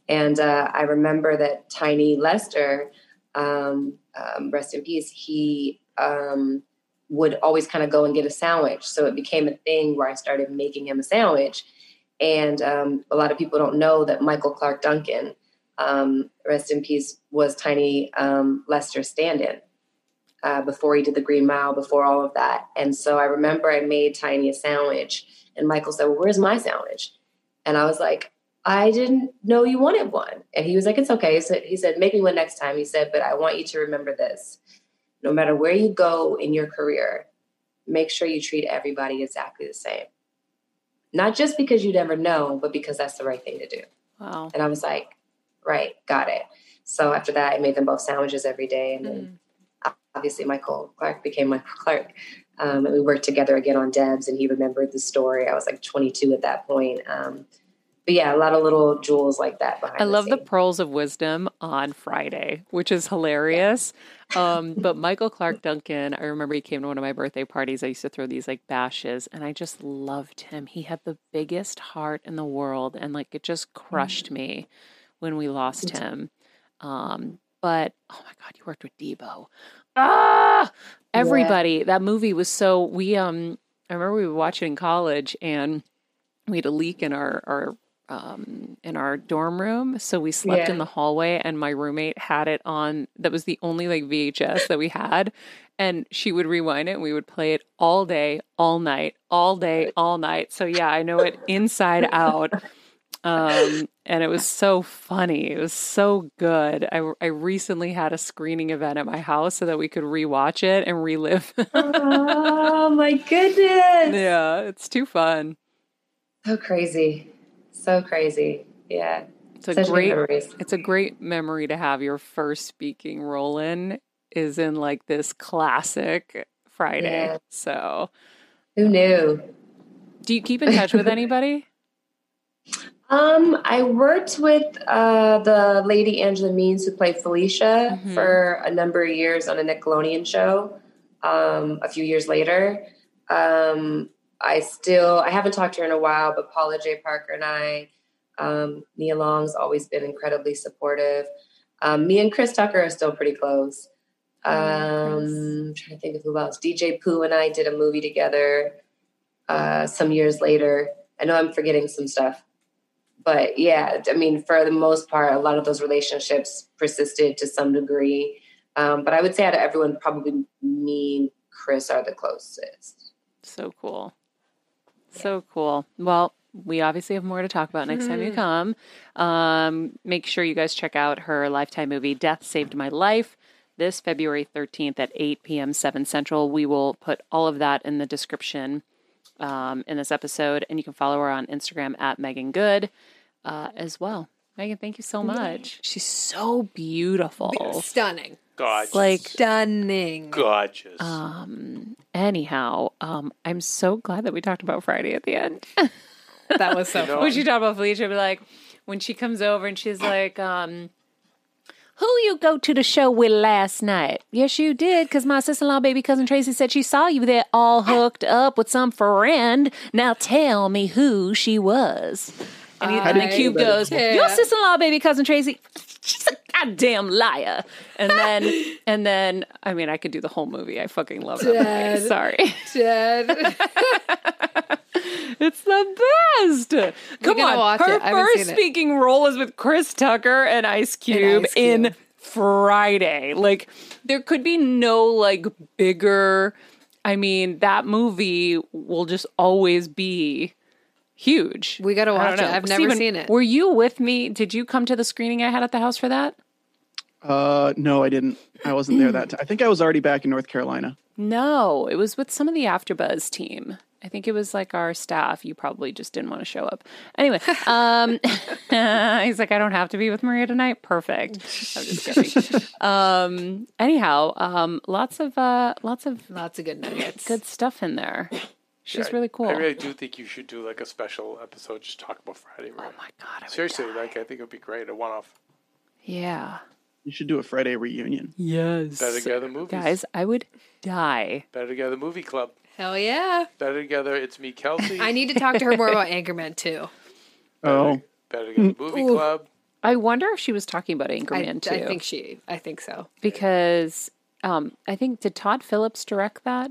And uh, I remember that Tiny Lister, um, um, rest in peace, he um, would always kind of go and get a sandwich. So it became a thing where I started making him a sandwich. And um, a lot of people don't know that Michael Clarke Duncan, um, rest in peace, was Tiny Lister's stand in uh, before he did the Green Mile, before all of that. And so I remember I made Tiny a sandwich, and Michael said, Well, where's my sandwich? And I was like, I didn't know you wanted one. And he was like, It's okay. So he said, Make me one next time. He said, But I want you to remember this no matter where you go in your career, make sure you treat everybody exactly the same. Not just because you never know, but because that's the right thing to do. Wow. And I was like, Right, got it. So after that, I made them both sandwiches every day. And then mm obviously Michael Clarke became Michael Clarke. Um, and we worked together again on D.E.B.S., and he remembered the story. I was like 22 at that point. Um, but yeah, a lot of little jewels like that behind. I love the pearls of wisdom on Friday, which is hilarious. Yeah. (laughs) um, but Michael Clarke Duncan, I remember he came to one of my birthday parties. I used to throw these like bashes, and I just loved him. He had the biggest heart in the world, and like it just crushed mm. me when we lost him. Um, but oh my God, you worked with Deebo ah everybody yeah. that movie was so we um i remember we were watching in college and we had a leak in our our um, in our dorm room. So we slept yeah. in the hallway, and my roommate had it on. That was the only like VHS that we had, and she would rewind it, and we would play it all day, all night, all day, all night. So yeah, I know it inside out. (laughs) Um, (laughs) and it was so funny. It was so good. I, I recently had a screening event at my house so that we could rewatch it and relive. oh (laughs) my goodness! Yeah, it's too fun. So crazy. So crazy. Yeah. It's a Such great it's a great memory to have your first speaking role in is in like this classic Friday. Yeah. So Who knew? do you keep in touch with (laughs) anybody? Um, I worked with uh, the lady Angela Means who played Felicia Mhm. for a number of years on a Nickelodeon show. Um, a few years later, um, I still I haven't talked to her in a while, but Paula Jai Parker and I, um, Nia Long's always been incredibly supportive. Um, me and Chris Tucker are still pretty close. Um, I'm trying to think of who else. DJ Pooh and I did a movie together uh, some years later. I know I'm forgetting some stuff but yeah, I mean, for the most part, a lot of those relationships persisted to some degree. Um, but I would say out of everyone, probably me and Chris are the closest. So cool. So cool. Well, we obviously have more to talk about next time you come. Um, make sure you guys check out her lifetime movie, Death Saved My Life, this February 13th at 8 p.m., 7 Central. We will put all of that in the description um, in this episode, and you can follow her on Instagram at Meagan Good uh, as well. Meagan, thank you so much. She's so beautiful. Stunning. Gorgeous. Like, Stunning. gorgeous. um, anyhow, um, I'm so glad that we talked about Friday at the end. That was so You know, fun. when she talked about Felicia, be like, when she comes over and she's like, um, who you go to the show with last night? Yes, you did, because my sister-in-law, baby cousin Tracy, said she saw you there all hooked up with some friend. Now tell me who she was. And, he, and the cube goes, your sister-in-law, baby cousin Tracy, she's a goddamn liar. And then, (laughs) and then, I mean, I could do the whole movie. I fucking love Dead. movie. Sorry. Dead. (laughs) It's the best. Come on. watch Her it. First it. speaking role is with Chris Tucker and Ice Cube, Ice Cube. in Friday. Like there could be no like bigger I mean, that movie will just always be huge. We gotta I don't watch it. know. I've never Steven, seen it. Were you with me? Did you come to the screening I had at the house for that? Uh, no, I didn't. I wasn't there that time. I think I was already back in North Carolina. No, it was with some of the AfterBuzz team. I think it was like our staff. You probably just didn't want to show up. Anyway, um, (laughs) he's like, I don't have to be with Maria tonight. Perfect. I'm just kidding. (laughs) um, anyhow, um, lots of uh, lots of Lots of good nuggets. good stuff in there. She's I- really cool. I really do think you should do like a special episode just talk about Friday. oh my god! I would Seriously, die. like I think it would be great. A one off. yeah. You should do a Friday reunion. Yes. Better together movies. Guys, I would die. Better together movie club. Hell yeah. Better together. It's me, Kelsey. (laughs) I need to talk to her more about (laughs) Anchorman too. Oh, Better together movie Ooh. club. I wonder if she was talking about I, Anchorman too. I think she. I think so. because um, I think did Todd Phillips direct that?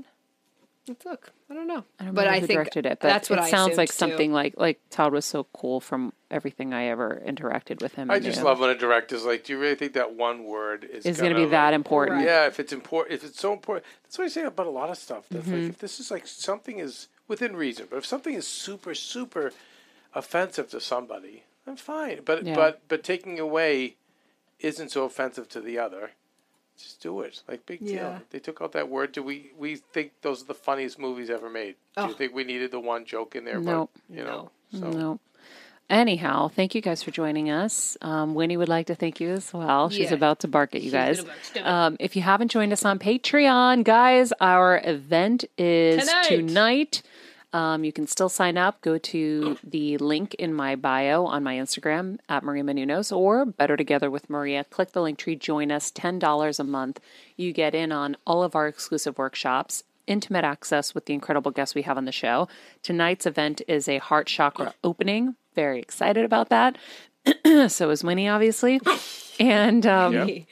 Let's look. I don't know. I don't but remember I think directed it, but that's what it I sounds assumed, like too. something like like Todd was so cool from everything I ever interacted with him. I just knew. love when a director's like, "Do you really think that one word is is going to be gonna, that like- important. Yeah, if it's important, if it's so important, that's what I say about a lot of stuff. That's Mm-hmm. like if this is like something is within reason, but if something is super super offensive to somebody, I'm fine. But Yeah. but but taking away isn't so offensive to the other. Just do it. Like big deal. Yeah. They took out that word. Do we we think those are the funniest movies ever made? Do Oh. you think we needed the one joke in there? Nope. But, you know. So No. Anyhow, thank you guys for joining us. Um, Winnie would like to thank you as well. She's Yeah. about to bark at you guys. gonna bark. Stop it. Um, if you haven't joined us on Patreon, guys, our event is Tonight. tonight. Um, you can still sign up. Go to the link in my bio on my Instagram at Maria Menounos or Better Together with Maria. Click the link tree, join us. $10 a month. You get in on all of our exclusive workshops, intimate access with the incredible guests we have on the show. Tonight's event is a heart chakra opening. Very excited about that. (clears throat) so is Winnie, obviously. (laughs) And um,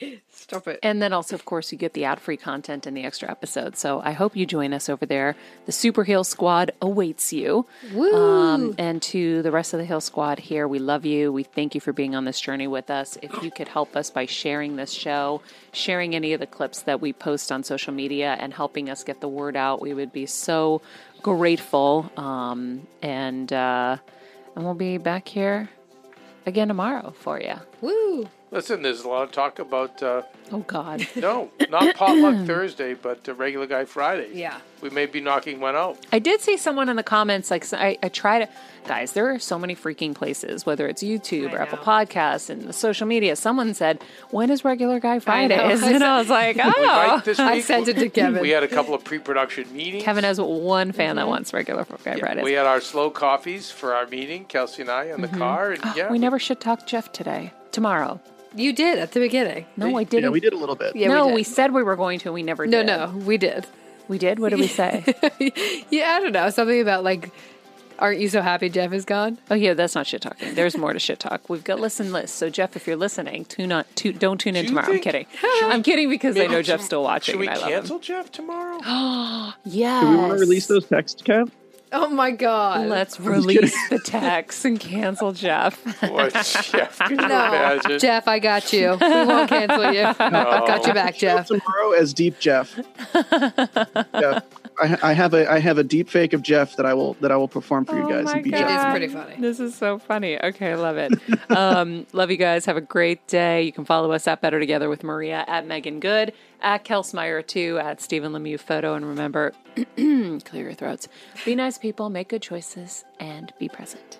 Stop it. and then also, of course, you get the ad free content and the extra episodes. So I hope you join us over there. The Super Heal Squad awaits you. Woo. Um, and to the rest of the Heal Squad here, we love you. We thank you for being on this journey with us. If you could help us by sharing this show, sharing any of the clips that we post on social media, and helping us get the word out, we would be so grateful. Um, and uh, and we'll be back here again tomorrow for you. Woo. Listen, there's a lot of talk about uh, Oh God. (laughs) no, not potluck Thursday, but uh, regular guy Friday. Yeah. We may be knocking one out. I did see someone in the comments like I, I try to guys, there are so many freaking places, whether it's YouTube I or Apple know. Podcasts and the social media. Someone said, When is regular guy I know. Fridays? (laughs) I And I was like, (laughs) Oh might this I sent it to (laughs) Kevin. We had a couple of pre-production meetings. Kevin has one fan that mm-hmm. wants regular guy Yeah, Fridays. we had our slow coffees for our meeting, Kelsey and I, in the mm-hmm. car, and (gasps) yeah, we never should talk Jeff today. Tomorrow. You did at the beginning. No, I didn't. Yeah, we did a little bit. Yeah, no, we, we, said we were going to, and we never No, did. no, we did. We did? What did we say? (laughs) yeah, I don't know. Something about like, aren't you so happy Jeff is gone? oh, yeah, that's not shit talking. There's more to shit talk. We've got listen lists. So, Jeff, if you're listening, tune on, tu- don't tune in you tomorrow. I'm think- kidding. I'm kidding because I Maybe know Jeff's some- still watching. Should we and I love cancel him. Jeff tomorrow? yeah. (gasps) Do we want to release those texts, Kev? Oh my god. Let's release the tax and cancel Jeff. What, Jeff? Can you no, imagine? Jeff, I got you. We won't cancel you. (laughs) Got you back, Jeff. Tomorrow as Deep Jeff. (laughs) Jeff. I, I have a I have a deep fake of Jeff that I will that I will perform for you Oh guys my and be It Jeff. is pretty funny. This is so funny. Okay, I love it. (laughs) Um, love you guys. Have a great day. You can follow us at Better Together with Maria, at Meagan Good, at Kelsmeyer too, at Stephen Lemieux Photo. And remember, (clears throat) clear your throats. Be nice people, make good choices, and be present.